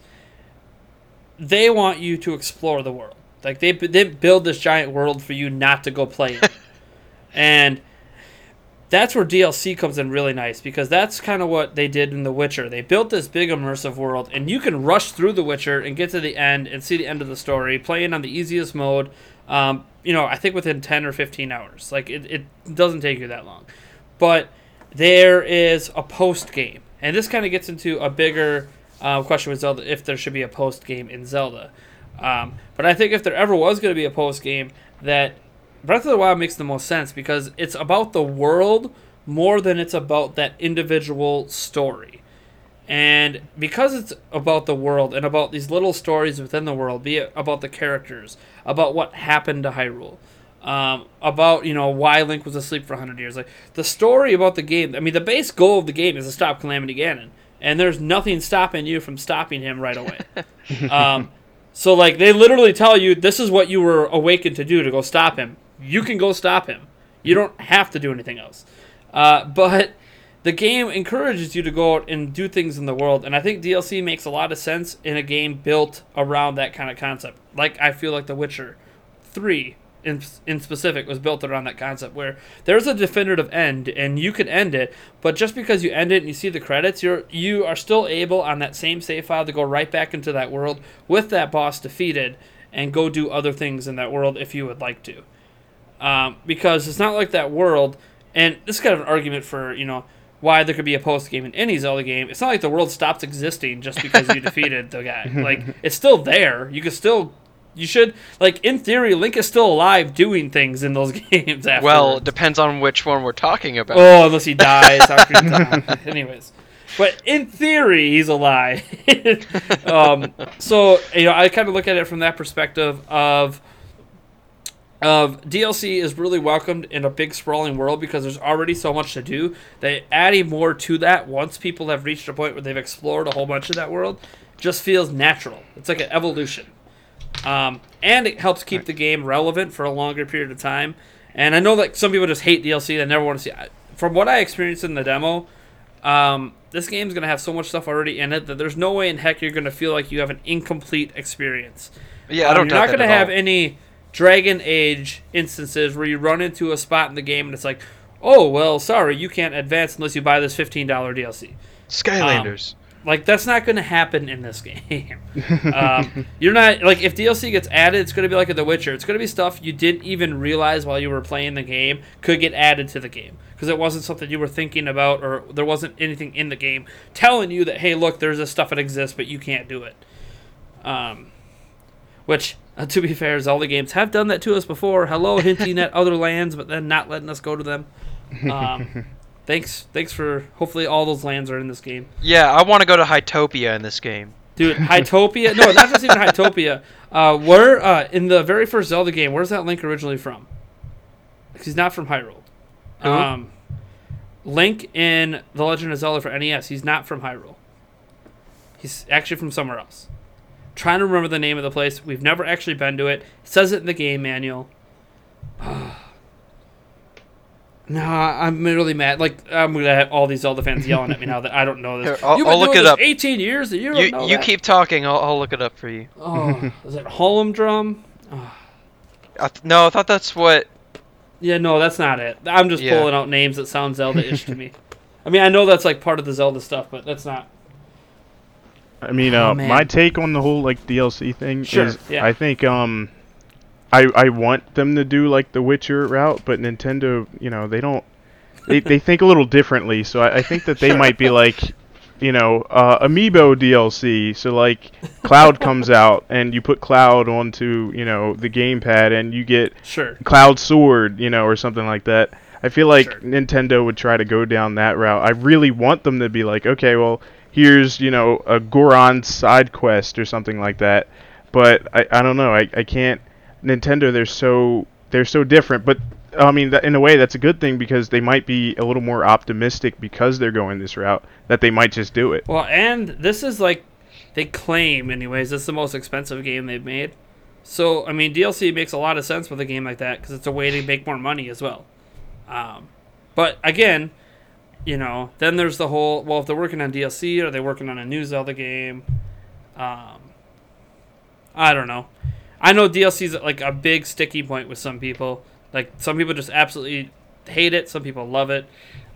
they want you to explore the world. Like they they build this giant world for you not to go play it, [LAUGHS] and that's where DLC comes in really nice because that's kind of what they did in The Witcher. They built this big immersive world, and you can rush through The Witcher and get to the end and see the end of the story, playing on the easiest mode. Um, you know, I think within ten or fifteen hours. Like it, it doesn't take you that long, but there is a post game, and this kind of gets into a bigger uh, question with Zelda if there should be a post game in Zelda. Um, but I think if there ever was going to be a post game, that Breath of the Wild makes the most sense because it's about the world more than it's about that individual story. And because it's about the world and about these little stories within the world, be it about the characters, about what happened to Hyrule, um, about you know why Link was asleep for hundred years, like the story about the game. I mean, the base goal of the game is to stop Calamity Ganon, and there's nothing stopping you from stopping him right away. [LAUGHS] um, so like they literally tell you this is what you were awakened to do to go stop him. You can go stop him. You don't have to do anything else. Uh, but the game encourages you to go out and do things in the world, and I think DLC makes a lot of sense in a game built around that kind of concept. Like I feel like The Witcher Three in in specific was built around that concept where there's a definitive end and you can end it, but just because you end it and you see the credits, you're you are still able on that same save file to go right back into that world with that boss defeated and go do other things in that world if you would like to. Um, because it's not like that world, and this is kind of an argument for you know why there could be a post game in any Zelda game. It's not like the world stops existing just because you [LAUGHS] defeated the guy. Like it's still there. You can still, you should like in theory, Link is still alive doing things in those [LAUGHS] games. Afterwards. well, depends on which one we're talking about. oh, unless he dies. Ocarina of Time. Anyways. But in theory, he's alive. [LAUGHS] um, so you know, I kind of look at it from that perspective of of DLC is really welcomed in a big sprawling world because there's already so much to do. That adding more to that once people have reached a point where they've explored a whole bunch of that world just feels natural. It's like an evolution, um, and it helps keep the game relevant for a longer period of time. And I know that some people just hate DLC; they never want to see. I- From what I experienced in the demo, um, this game's gonna have so much stuff already in it that there's no way in heck you're gonna feel like you have an incomplete experience. yeah, I Um, don't you're doubt not going to at have all. any Dragon Age instances where you run into a spot in the game and it's like, oh well, sorry, you can't advance unless you buy this fifteen dollar DLC. Skylanders. Like that's not going to happen in this [LAUGHS] game. um, you're not like if DLC gets added, it's going to be like in The Witcher. It's going to be stuff you didn't even realize while you were playing the game could get added to the game because it wasn't something you were thinking about or there wasn't anything in the game telling you that hey, look, there's this stuff that exists, but you can't do it. Um, which, uh, to be fair, Zelda games have done that to us before. Hello, hinting at [LAUGHS] other lands, but then not letting us go to them. Um, [LAUGHS] thanks, thanks for. Hopefully, all those lands are in this game. yeah, I want to go to Hytopia in this game. Dude, Hytopia. No, not just even Hytopia. [LAUGHS] Uh, where uh, in the very first Zelda game, where's that Link originally from? He's not from Hyrule. Who? Um, Link in The Legend of Zelda for NES. He's not from Hyrule. He's actually from somewhere else. Trying to remember the name of the place. We've never actually been to it. It says it in the game manual. [SIGHS] no, I'm really mad. Like I'm gonna have all these Zelda fans yelling at me now that I don't know this. [LAUGHS] Here, I'll- You've been I'll look doing it this up. 18 years and you don't You know you that. keep talking. I'll, I'll look it up for you. Oh, is it Holodrum? [SIGHS] I th- no, I thought that's what. Yeah, no, that's not it. I'm just Yeah. pulling out names that sound Zelda-ish to me. [LAUGHS] I mean, I know that's like part of the Zelda stuff, but that's not. I mean, Oh, uh, man. my take on the whole like DLC thing Sure, is, yeah. I think um, I I want them to do like the Witcher route, but Nintendo, you know, they don't. They, they think a little differently, so I, I think that they Sure. might be like, you know, uh, amiibo DLC. So like, Cloud comes [LAUGHS] out, and you put Cloud onto you know the gamepad, and you get Sure. Cloud Sword, you know, or something like that. I feel like Sure. Nintendo would try to go down that route. I really want them to be like, okay, well, here's you know a Goron side quest or something like that. But I, I don't know. I, I can't. Nintendo, they're so they're so different. But I mean, that, in a way, that's a good thing because they might be a little more optimistic because they're going this route. That they might just do it. Well, and this is like they claim, anyways, this is the most expensive game they've made. So, I mean, DLC makes a lot of sense with a game like that because it's a way to make more money as well. Um, but again, you know, then there's the whole well, if they're working on DLC, are they working on a new Zelda game? Um, I don't know. I know DLC is like a big sticky point with some people. Like some people just absolutely hate it. Some people love it.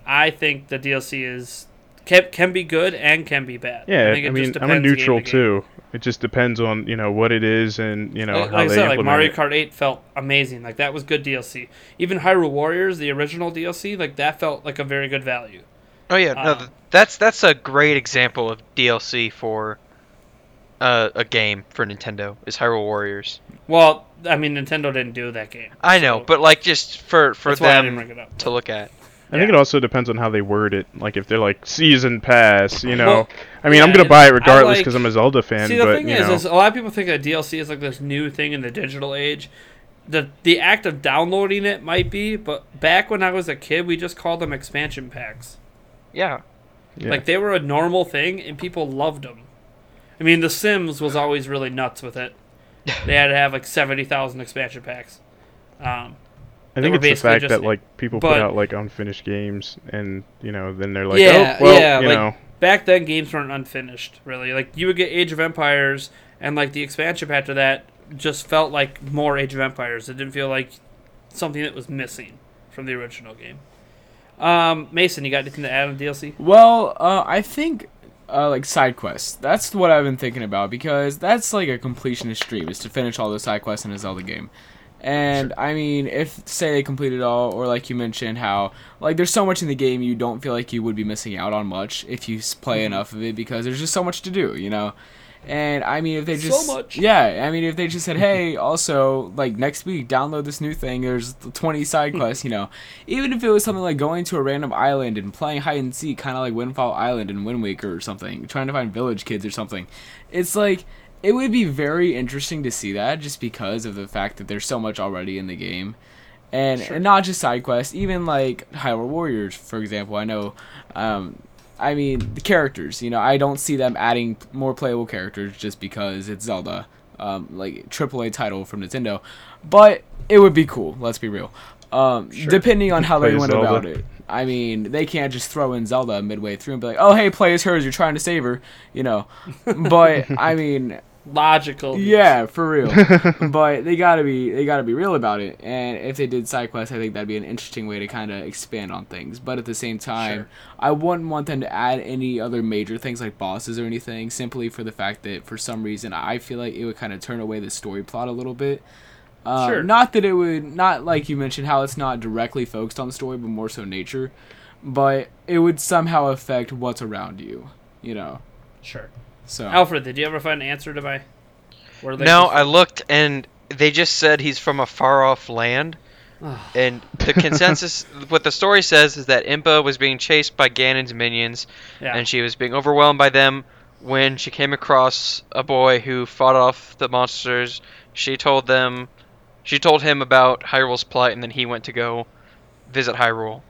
I think the DLC is can, can be good and can be bad. Yeah, I, think it mean, just I'm a depends game neutral to game. tue. It just depends on you know what it is and you know Like, how like I they said, like Mario. Kart 8 felt amazing. Like that was good DLC. Even Hyrule Warriors, the original DLC, like that felt like a very good value. Oh yeah, no, Um, th- that's that's a great example of DLC for uh, a game for Nintendo is Hyrule Warriors. Well, I mean, Nintendo didn't do that game. I know, so but like just for for I didn't them bring it up. to look at. I think it also depends on how they word it. Like if they're like season pass, you know. Well, I mean, yeah, I'm gonna buy it I regardless like- because I'm a Zelda fan. See, the but thing you is, know, is a lot of people think that DLC is like this new thing in the digital age. The the act of downloading it might be, but back when I was a kid, we just called them expansion packs. Yeah. yeah. Like they were a normal thing, and people loved them. I mean, The Sims was always really nuts with it. [LAUGHS] They had to have like seventy thousand expansion packs. Um, I think it's the fact just- that like people but- put out like unfinished games, and you know, then they're like, Yeah, oh, well, yeah, you like- know, back then, games weren't unfinished. Really, like you would get Age of Empires, and like the expansion pack to that just felt like more Age of Empires. It didn't feel like something that was missing from the original game. Um, Mason, you got anything to add on DLC? Well, uh, I think uh, like side quests. That's what I've been thinking about because that's like a completionist dream is to finish all the side quests in a Zelda game. And I mean, if say they complete it all, or like you mentioned, how like there's so much in the game you don't feel like you would be missing out on much if you play Mm-hmm. enough of it because there's just so much to do, you know. And I mean, if they So just much. yeah, I mean, if they just said, [LAUGHS] hey, also like next week, download this new thing. There's 20 side [LAUGHS] quests, you know. Even if it was something like going to a random island and playing hide and seek, kind of like Windfall Island and Wind Waker or something, trying to find village kids or something. It's like it would be very interesting to see that just because of the fact that there's so much already in the game. And, and not just side quests, even like Hyrule Warriors, for example. I know, um, I mean, the characters. You know, I don't see them adding more playable characters just because it's Zelda, um, like AAA title from Nintendo. But it would be cool. Let's be real. Um, Depending on how they went Zelda. about it. I mean, they can't just throw in Zelda midway through and be like, "Oh, hey, play as hers. You're trying to save her," you know. [LAUGHS] But I mean, Logical. yeah, for real. [LAUGHS] but they gotta be they gotta be real about it. And if they did side quests, I think that'd be an interesting way to kind of expand on things. But at the same time, Sure. I wouldn't want them to add any other major things like bosses or anything, simply for the fact that for some reason I feel like it would kind of turn away the story plot a little bit. Um, Sure. Not that it would, not like you mentioned how it's not directly focused on the story, but more so nature. But it would somehow affect what's around you, you know. Sure. So Alfred, did you ever find an answer to my? Where they No, I looked and they just said he's from a far off land. And the consensus, [LAUGHS] what the story says, is that Impa was being chased by Ganon's minions, Yeah. and she was being overwhelmed by them. When she came across a boy who fought off the monsters, she told them, she told him about Hyrule's plight, and then he went to go visit Hyrule.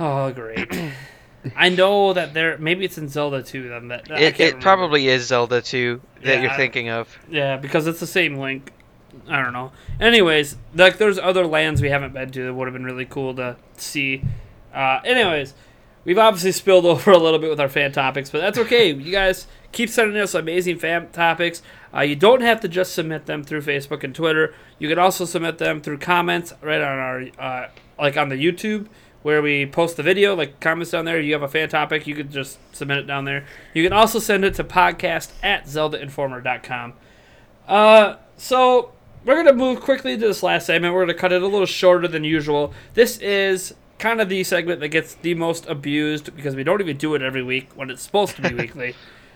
Oh, great. [CLEARS THROAT] [LAUGHS] I know that there. Maybe it's in Zelda too. Then that I It, it probably is Zelda 2 that Yeah, you're I- thinking of. Yeah, because it's the same link. I don't know. Anyways, like there's other lands we haven't been to that would have been really cool to see. Uh, anyways, we've obviously spilled [LAUGHS] over a little bit with our fan topics, but that's okay. you guys keep sending us amazing fan topics. Uh, you don't have to just submit them through Facebook and Twitter. You can also submit them through comments right on our uh, like on the YouTube where we post the video, like comments down there. You have a fan topic, you could just submit it down there. You can also send it to podcast at zeldainformer.com. Uh, so we're gonna move quickly to this last segment. We're gonna cut it a little shorter than usual. This is kind of the segment that gets the most abused because we don't even do it every week when it's supposed to be [LAUGHS] weekly.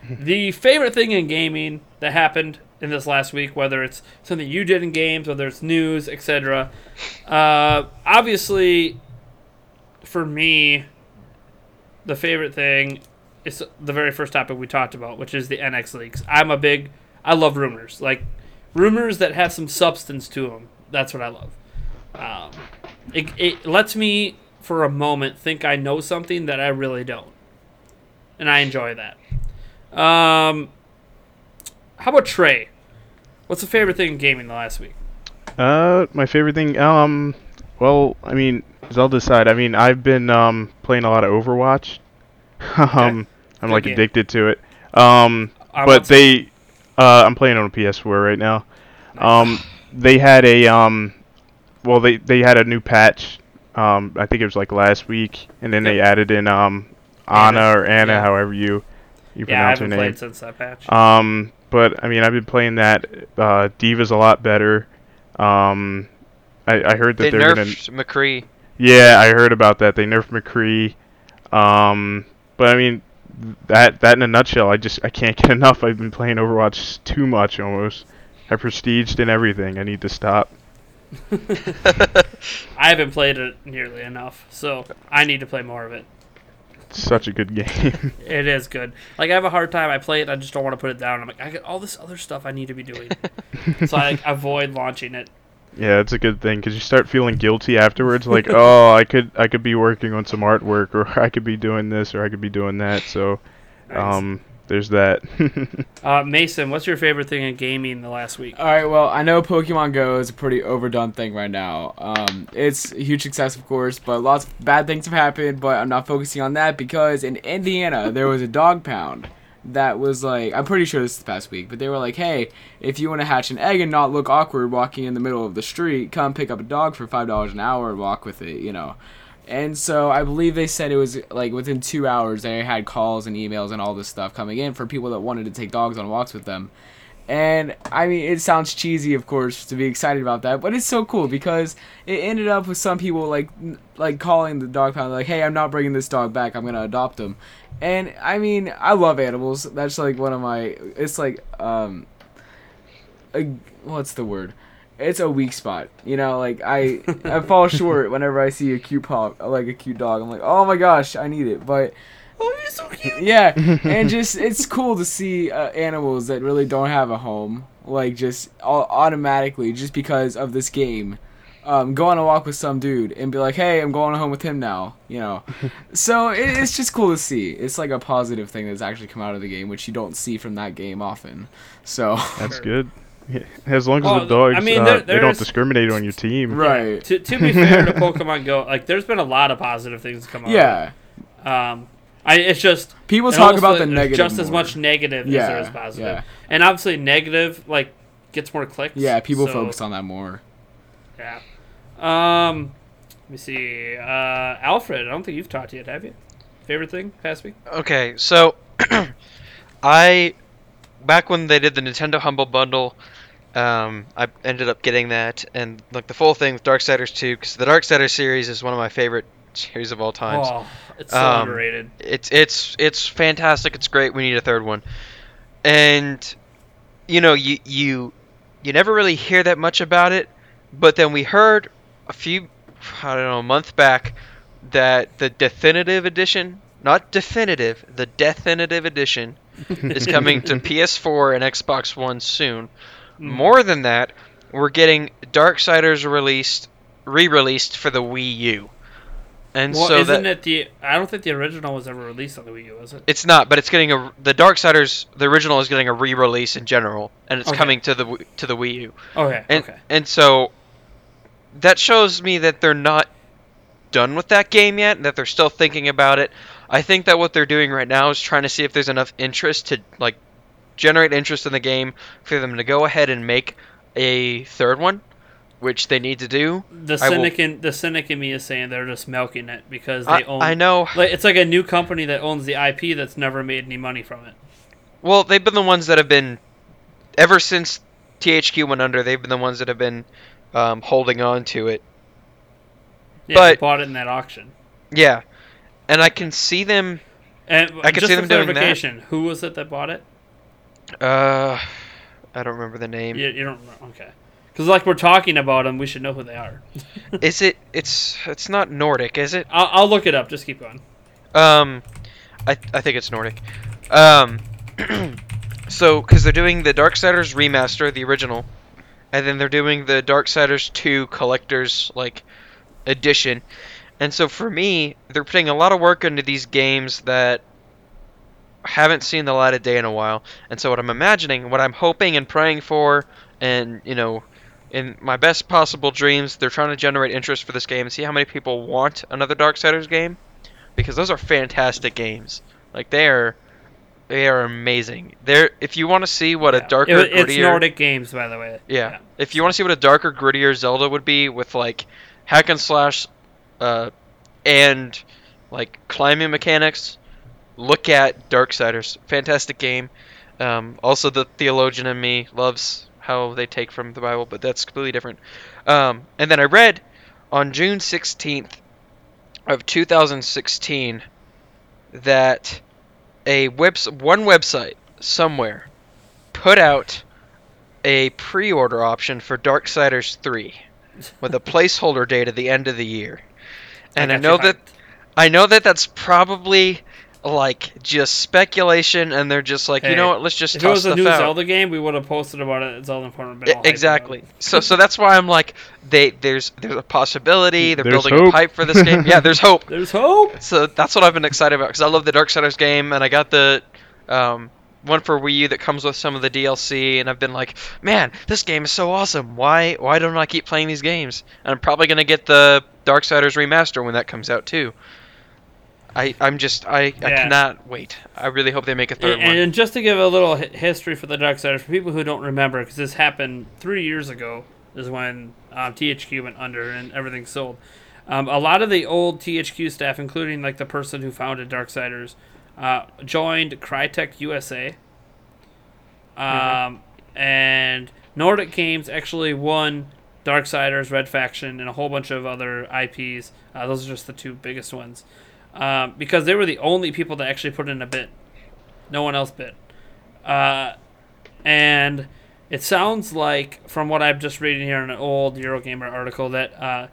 The favorite thing in gaming that happened in this last week, whether it's something you did in games, whether it's news, etc. Uh, obviously, for me, the favorite thing is the very first topic we talked about, which is the NX leaks. I'm a big, I love rumors, like rumors that have some substance to them. That's what I love. Um, it, it lets me, for a moment, think I know something that I really don't, and I enjoy that. Um, how about Trey? What's the favorite thing in gaming the last week? Uh, my favorite thing. Um, well, I mean, I'll decide. I mean, I've been um playing a lot of Overwatch. [LAUGHS] um, I'm Good like game. addicted to it. Um, I but want some- they, uh, I'm playing on a PS4 right now. Um, they had a um, well, they they had a new patch. Um, I think it was like last week, and then they Yep. added in um, Ana, Ana or Ana, yeah. however you yeah, you I pronounce her haven't name. played since that patch. Um, but I mean, I've been playing that. Uh, D.Va's a lot better. Um, I, I heard that They they are gonna. nerfed McCree. Yeah, I heard about that. They nerfed McCree. Um, but I mean, that that in a nutshell, I just I can't [LAUGHS] get enough. I've been playing Overwatch too much almost. I prestiged and everything. I need to stop. [LAUGHS] I haven't played it nearly enough, so I need to play more of it. It's such a good [LAUGHS] game. It is good. Like I have a hard time. I play it. I just don't want to put it down. I'm like, I got all this other stuff I need to be doing, so I like, avoid launching it. Yeah, it's a good thing because you start feeling guilty afterwards. Like, [LAUGHS] oh, I could I could be working on some artwork, or I could be doing this, or I could be doing that. So, [LAUGHS] Nice. um, there's that. [LAUGHS] Uh, Mason, what's your favorite thing in gaming the last week? All right, well, I know Pokemon Go is a pretty overdone thing right now. Um, it's a huge success, of course, but lots of bad things have happened. But I'm not focusing on that because in Indiana there was a dog pound that was like I'm pretty sure this is the past week, but they were like, hey, if you want to hatch an egg and not look awkward walking in the middle of the street, come pick up a dog for five dollars an hour and walk with it, you know. And so I believe they said it was like within two hours they had calls and emails and all this stuff coming in for people that wanted to take dogs on walks with them. And I mean, it sounds cheesy, of course, to be excited about that, but it's so cool because it ended up with some people like like calling the dog pound like, "Hey, I'm not bringing this dog back. I'm gonna adopt him." And I mean, I love animals. That's like one of my. It's like um, a, what's the word? It's a weak spot, you know. Like I, I [LAUGHS] fall short whenever I see a cute pop, like a cute dog. I'm like, oh my gosh, I need it. But Oh, you're so cute. [LAUGHS] yeah, and [LAUGHS] just it's cool to see uh, animals that really don't have a home, like just au- automatically just because of this game, um, go on a walk with some dude and be like, hey, I'm going home with him now, you know. [LAUGHS] so it, it's just cool to see. It's like a positive thing that's actually come out of the game, which you don't see from that game often. So That's good. Yeah, As long as Oh, the dogs, I mean, uh, they don't discriminate on your team. right, To, to be fair to [LAUGHS] Pokemon Go, like there's been a lot of positive things come out. yeah. Um, I it's just People talk about the negative just as more. much negative as there is positive, yeah. and obviously negative like gets more clicks. Yeah, people so, focus on that more. Yeah. Um, let me see. Uh, Alfred, I don't think you've talked yet, have you? Favorite thing past week? Okay, so [CLEARS THROAT] I back when they did the Nintendo Humble Bundle, um, I ended up getting that and like the full thing with Darksiders 2 because the Darksiders series is one of my favorite [LAUGHS] series of all times. Oh, it's so Um, underrated. It's it's it's fantastic. It's great. We need a third one. And you know, you you you never really hear that much about it, but then we heard a few I don't know, a month back that the definitive edition, not definitive, the definitive edition [LAUGHS] is coming to PS4 and Xbox One soon. Mm. More than that, we're getting Darksiders released re-released for the Wii U. And Well, so isn't that it the? I don't think the original was ever released on the Wii U, was it? it's not, but it's getting a the Darksiders. The original is getting a re-release in general, and it's Okay. coming to the Wii- to the Wii U. Okay. And okay. and so that shows me that they're not done with that game yet, and that they're still thinking about it. I think that what they're doing right now is trying to see if there's enough interest to like generate interest in the game for them to go ahead and make a third one, which they need to do. The I will- cynic in the cynic in me is saying they're just milking it because they I, own. I know. Like it's like a new company that owns the IP that's never made any money from it. Well, they've been the ones that have been ever since THQ went under. They've been the ones that have been um, holding on to it. Yeah, But- bought it in that auction. Yeah, and I can see them. And I can just see them doing that. who was it that bought it? Uh, I don't remember the name. You, you don't. Okay. Because like we're talking about them, we should know who they are. [LAUGHS] Is it? It's it's not Nordic, is it? I'll, I'll look it up. Just keep going. Um, I I think it's Nordic. Um, [CLEARS THROAT] so because they're doing the Dark Darksiders remaster, the original, and then they're doing the Darksiders 2 collector's like edition. And so for me, they're putting a lot of work into these games that haven't seen the light of day in a while. And so what I'm imagining, what I'm hoping and praying for, and you know, in my best possible dreams, they're trying to generate interest for this game and see how many people want another Darksiders game, because those are fantastic games. Like they are, they are amazing. They're if you want to see what Yeah. a darker, It- it's grittier, Nordic Games, by the way. yeah. If you want to see what a darker, grittier Zelda would be with like hack and slash, uh, and like climbing mechanics, look at Dark Darksiders. Fantastic game. Um, also, the theologian in me loves how they take from the Bible, but that's completely different. Um, and then I read on June 16th of 2016 that a webs one website somewhere put out a pre-order option for Darksiders 3 with a placeholder date at the end of the year. And I, got know that. I know that that's probably like just speculation and they're just like, you know what, let's just If it toss was a new out. Zelda game, we would have posted about it at Zelda Informer. E- exactly. So so that's why I'm like they there's there's a possibility they're There's building hope. a pipe for this game. Yeah, there's hope. [LAUGHS] There's hope. So that's what I've been excited about because I love the Dark Darksiders game, and I got the um, one for Wii U that comes with some of the DLC, and I've been like, man, this game is so awesome. Why why don't I keep playing these games? And I'm probably gonna get the Dark Darksiders remaster when that comes out too. I I'm just I, I cannot wait. I really hope they make a third And, one. and just to give a little history for the Darksiders, for people who don't remember, because this happened three years ago, is when um, THQ went under and everything sold. Um, a lot of the old THQ staff, including like the person who founded Darksiders, uh, joined Crytek USA. Um, And Nordic Games actually won Darksiders, Red Faction, and a whole bunch of other IPs. Uh, those are just the two biggest ones. Um, because they were the only people that actually put in a bid. No one else bid. Uh, and it sounds like, from what I'm just reading here in an old Eurogamer article, that uh,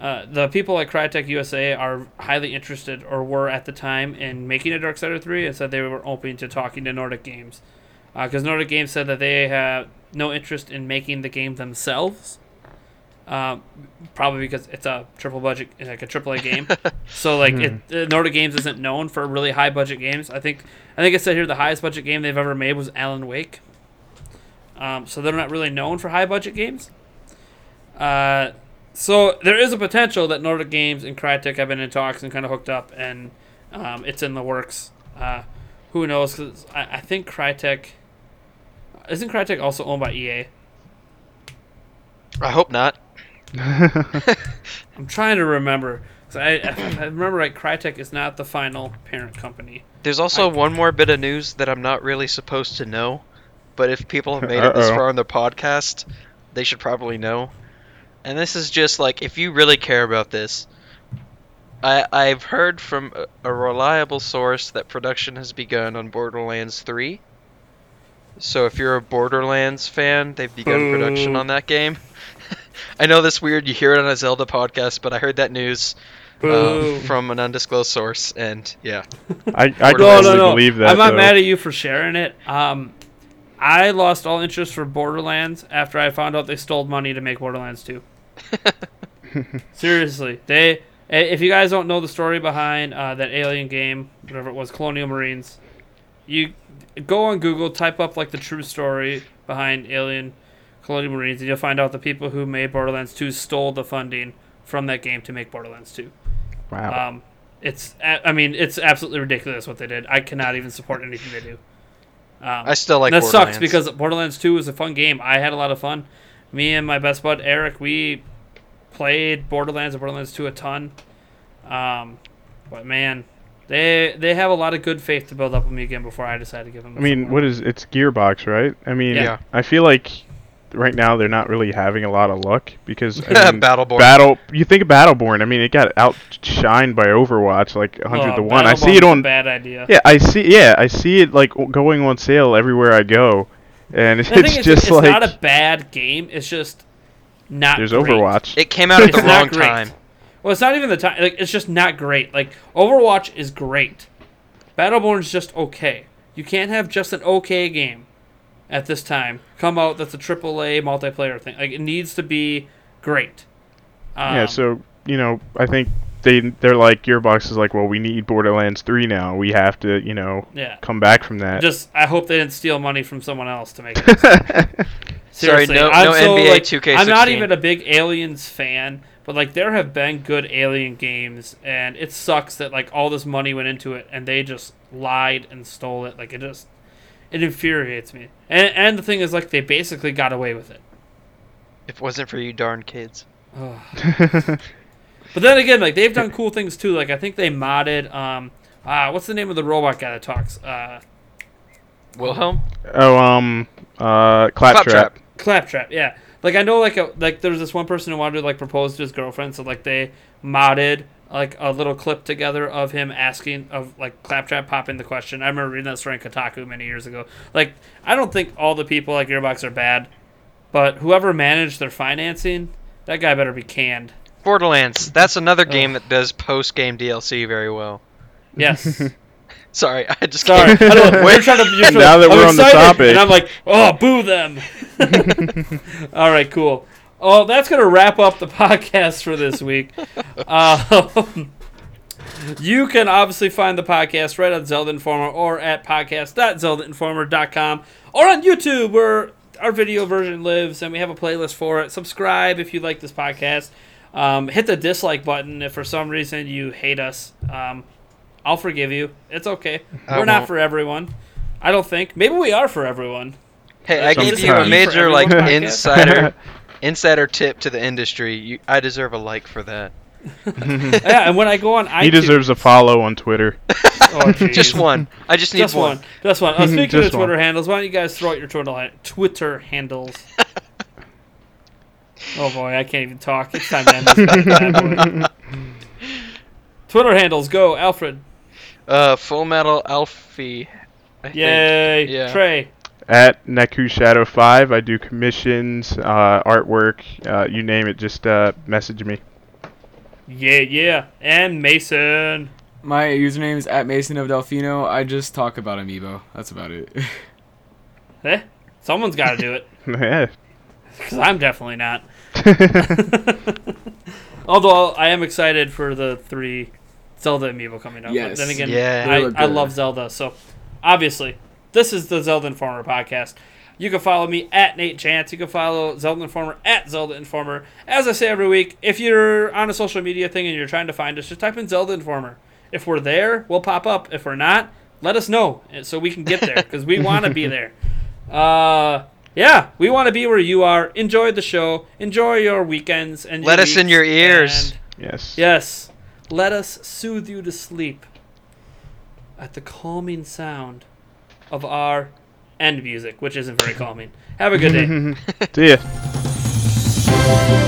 uh, the people at Crytek USA are highly interested, or were at the time, in making a Dark Darksider 3, and said they were open to talking to Nordic Games. Because Nordic Games said that they have no interest in making the game themselves. Um, probably because it's a triple budget, like a triple A game. [LAUGHS] so like it, uh, Nordic Games isn't known for really high budget games. I think I think it said here the highest budget game they've ever made was Alan Wake. Um, so they're not really known for high budget games. Uh, so there is a potential that Nordic Games and Crytek have been in talks and kind of hooked up, and um, it's in the works. Uh, who knows? Because I, I think Crytek isn't Crytek also owned by EA. I hope not. [LAUGHS] I'm trying to remember. 'Cause I, I remember right. Crytek is not the final parent company. There's also I- one more bit of news that I'm not really supposed to know, but if people have made it this far on the podcast, they should probably know. And this is just like if you really care about this, I I've heard from a, a reliable source that production has begun on Borderlands 3. So if you're a Borderlands fan, they've begun production on that game. I know this weird you hear it on a Zelda podcast, but I heard that news Boo. um, from an undisclosed source, and yeah. [LAUGHS] I, I No, can no, no, no. believe that. I'm not though. mad at you for sharing it. Um, I lost all interest for Borderlands after I found out they stole money to make Borderlands 2. [LAUGHS] Seriously, they. If you guys don't know the story behind uh, that alien game, whatever it was, Colonial Marines, you go on Google, type up like the true story behind Alien Colonial Marines, and you'll find out the people who made Borderlands 2 stole the funding from that game to make Borderlands 2. Wow. Um, it's, a- I mean, it's absolutely ridiculous what they did. I cannot even support anything they do. Um, I still like that sucks because Borderlands 2 is a fun game. I had a lot of fun. Me and my best bud Eric, we played Borderlands and Borderlands 2 a ton. Um, but man, they they have a lot of good faith to build up with me again before I decide to give them. I mean, what is it's Gearbox, right? I mean, Yeah. I feel like right now they're not really having a lot of luck because I [LAUGHS] mean, Battleborn. Battle. You think of Battleborn. I mean, it got outshined by Overwatch like hundred Oh, to one. I see Battleborn's it a on. Bad idea. Yeah, I see. Yeah, I see it like going on sale everywhere I go, and it's, The thing just it's like not a bad game. It's just not. there's great. Overwatch. It came out at the wrong time. Well, it's not even the time. Like, it's just not great. Like, Overwatch is great. Battleborn's just okay. You can't have just an okay game at this time come out that's a triple A multiplayer thing. Like, it needs to be great. Um, yeah, so you know, I think they they're like Gearbox is like, well, we need Borderlands three now. We have to, you know, yeah. come back from that. Just, I hope they didn't steal money from someone else to make [LAUGHS] it. Sorry, Seriously, no- I'm no so, NBA like, 2K16. I'm not even a big Aliens fan, but like there have been good Alien games, and it sucks that like all this money went into it, and they just lied and stole it. Like it just, it infuriates me. And and the thing is, like they basically got away with it. If it wasn't for you darn kids. [LAUGHS] But then again, like they've done cool things too. Like I think they modded. Um, uh, what's the name of the robot guy that talks? Uh, Wilhelm? oh, um, uh, Claptrap. Claptrap. Claptrap, yeah. Like I know, like a, like there was this one person who wanted to like propose to his girlfriend, so like they modded like a little clip together of him asking of like Claptrap popping the question. I remember reading that story in Kotaku many years ago. Like I don't think all the people like Gearbox are bad, but whoever managed their financing, that guy better be canned. Borderlands. That's another game Ugh. that does post game DLC very well. Yes. [LAUGHS] Sorry, I just Sorry. I can't. don't, we're trying to. [LAUGHS] You're Now that I'm we're on the topic. and I'm like, oh, boo them. [LAUGHS] All right, cool. Oh, that's gonna wrap up the [LAUGHS] podcast for this week. Um, you can obviously find the podcast right on Zelda Informer or at podcast.zeldainformer.com or on YouTube where our video version lives and we have a playlist for it. Subscribe if you like this podcast. Um, hit the dislike button if for some reason you hate us. Um, I'll forgive you. It's okay. I We're not won't. for everyone. I don't think. Maybe we are for everyone. Hey, I gave you a major like For everyone podcast. insider [LAUGHS] insider tip to the industry. You, I deserve a like for that. [LAUGHS] yeah, and when I go on iTunes, he deserves a follow on Twitter. [LAUGHS] Oh. Just one. I just need Just one. one. Just one. Uh, [LAUGHS] speaking Just of Twitter one. handles, why don't you guys throw out your Twitter ha- Twitter handles? oh boy, I can't even talk. It's time to end this bad. Twitter handles go, Alfred. Uh, Full Metal Alfie. I think. Yay, Yeah. Trey. At Neku Shadow Five, I do commissions, uh, artwork, uh, you name it. Just uh, message me. Yeah, yeah, and Mason. My username is at Mason of Delfino. I just talk about Amiibo. That's about it. [LAUGHS] Eh, someone's got to do it [LAUGHS] yeah. [LAUGHS] because I'm definitely not. Although I am excited for the three Zelda amiibo coming out. Yes. But then again, Yeah. I, I love Zelda. So obviously, this is the Zelda Informer podcast. You can follow me at Nate Chance. You can follow Zelda Informer at Zelda Informer. As I say every week, if you're on a social media thing and you're trying to find us, just type in Zelda Informer. If we're there, we'll pop up. If we're not, let us know eh, so we can get there because we want to be there. Uh, yeah, we want to be where you are. Enjoy the show. Enjoy your weekends and Let your us in your ears. and- Yes. Yes. Let us soothe you to sleep at the calming sound of our end music, which isn't very calming. Have a good day. [LAUGHS] See ya.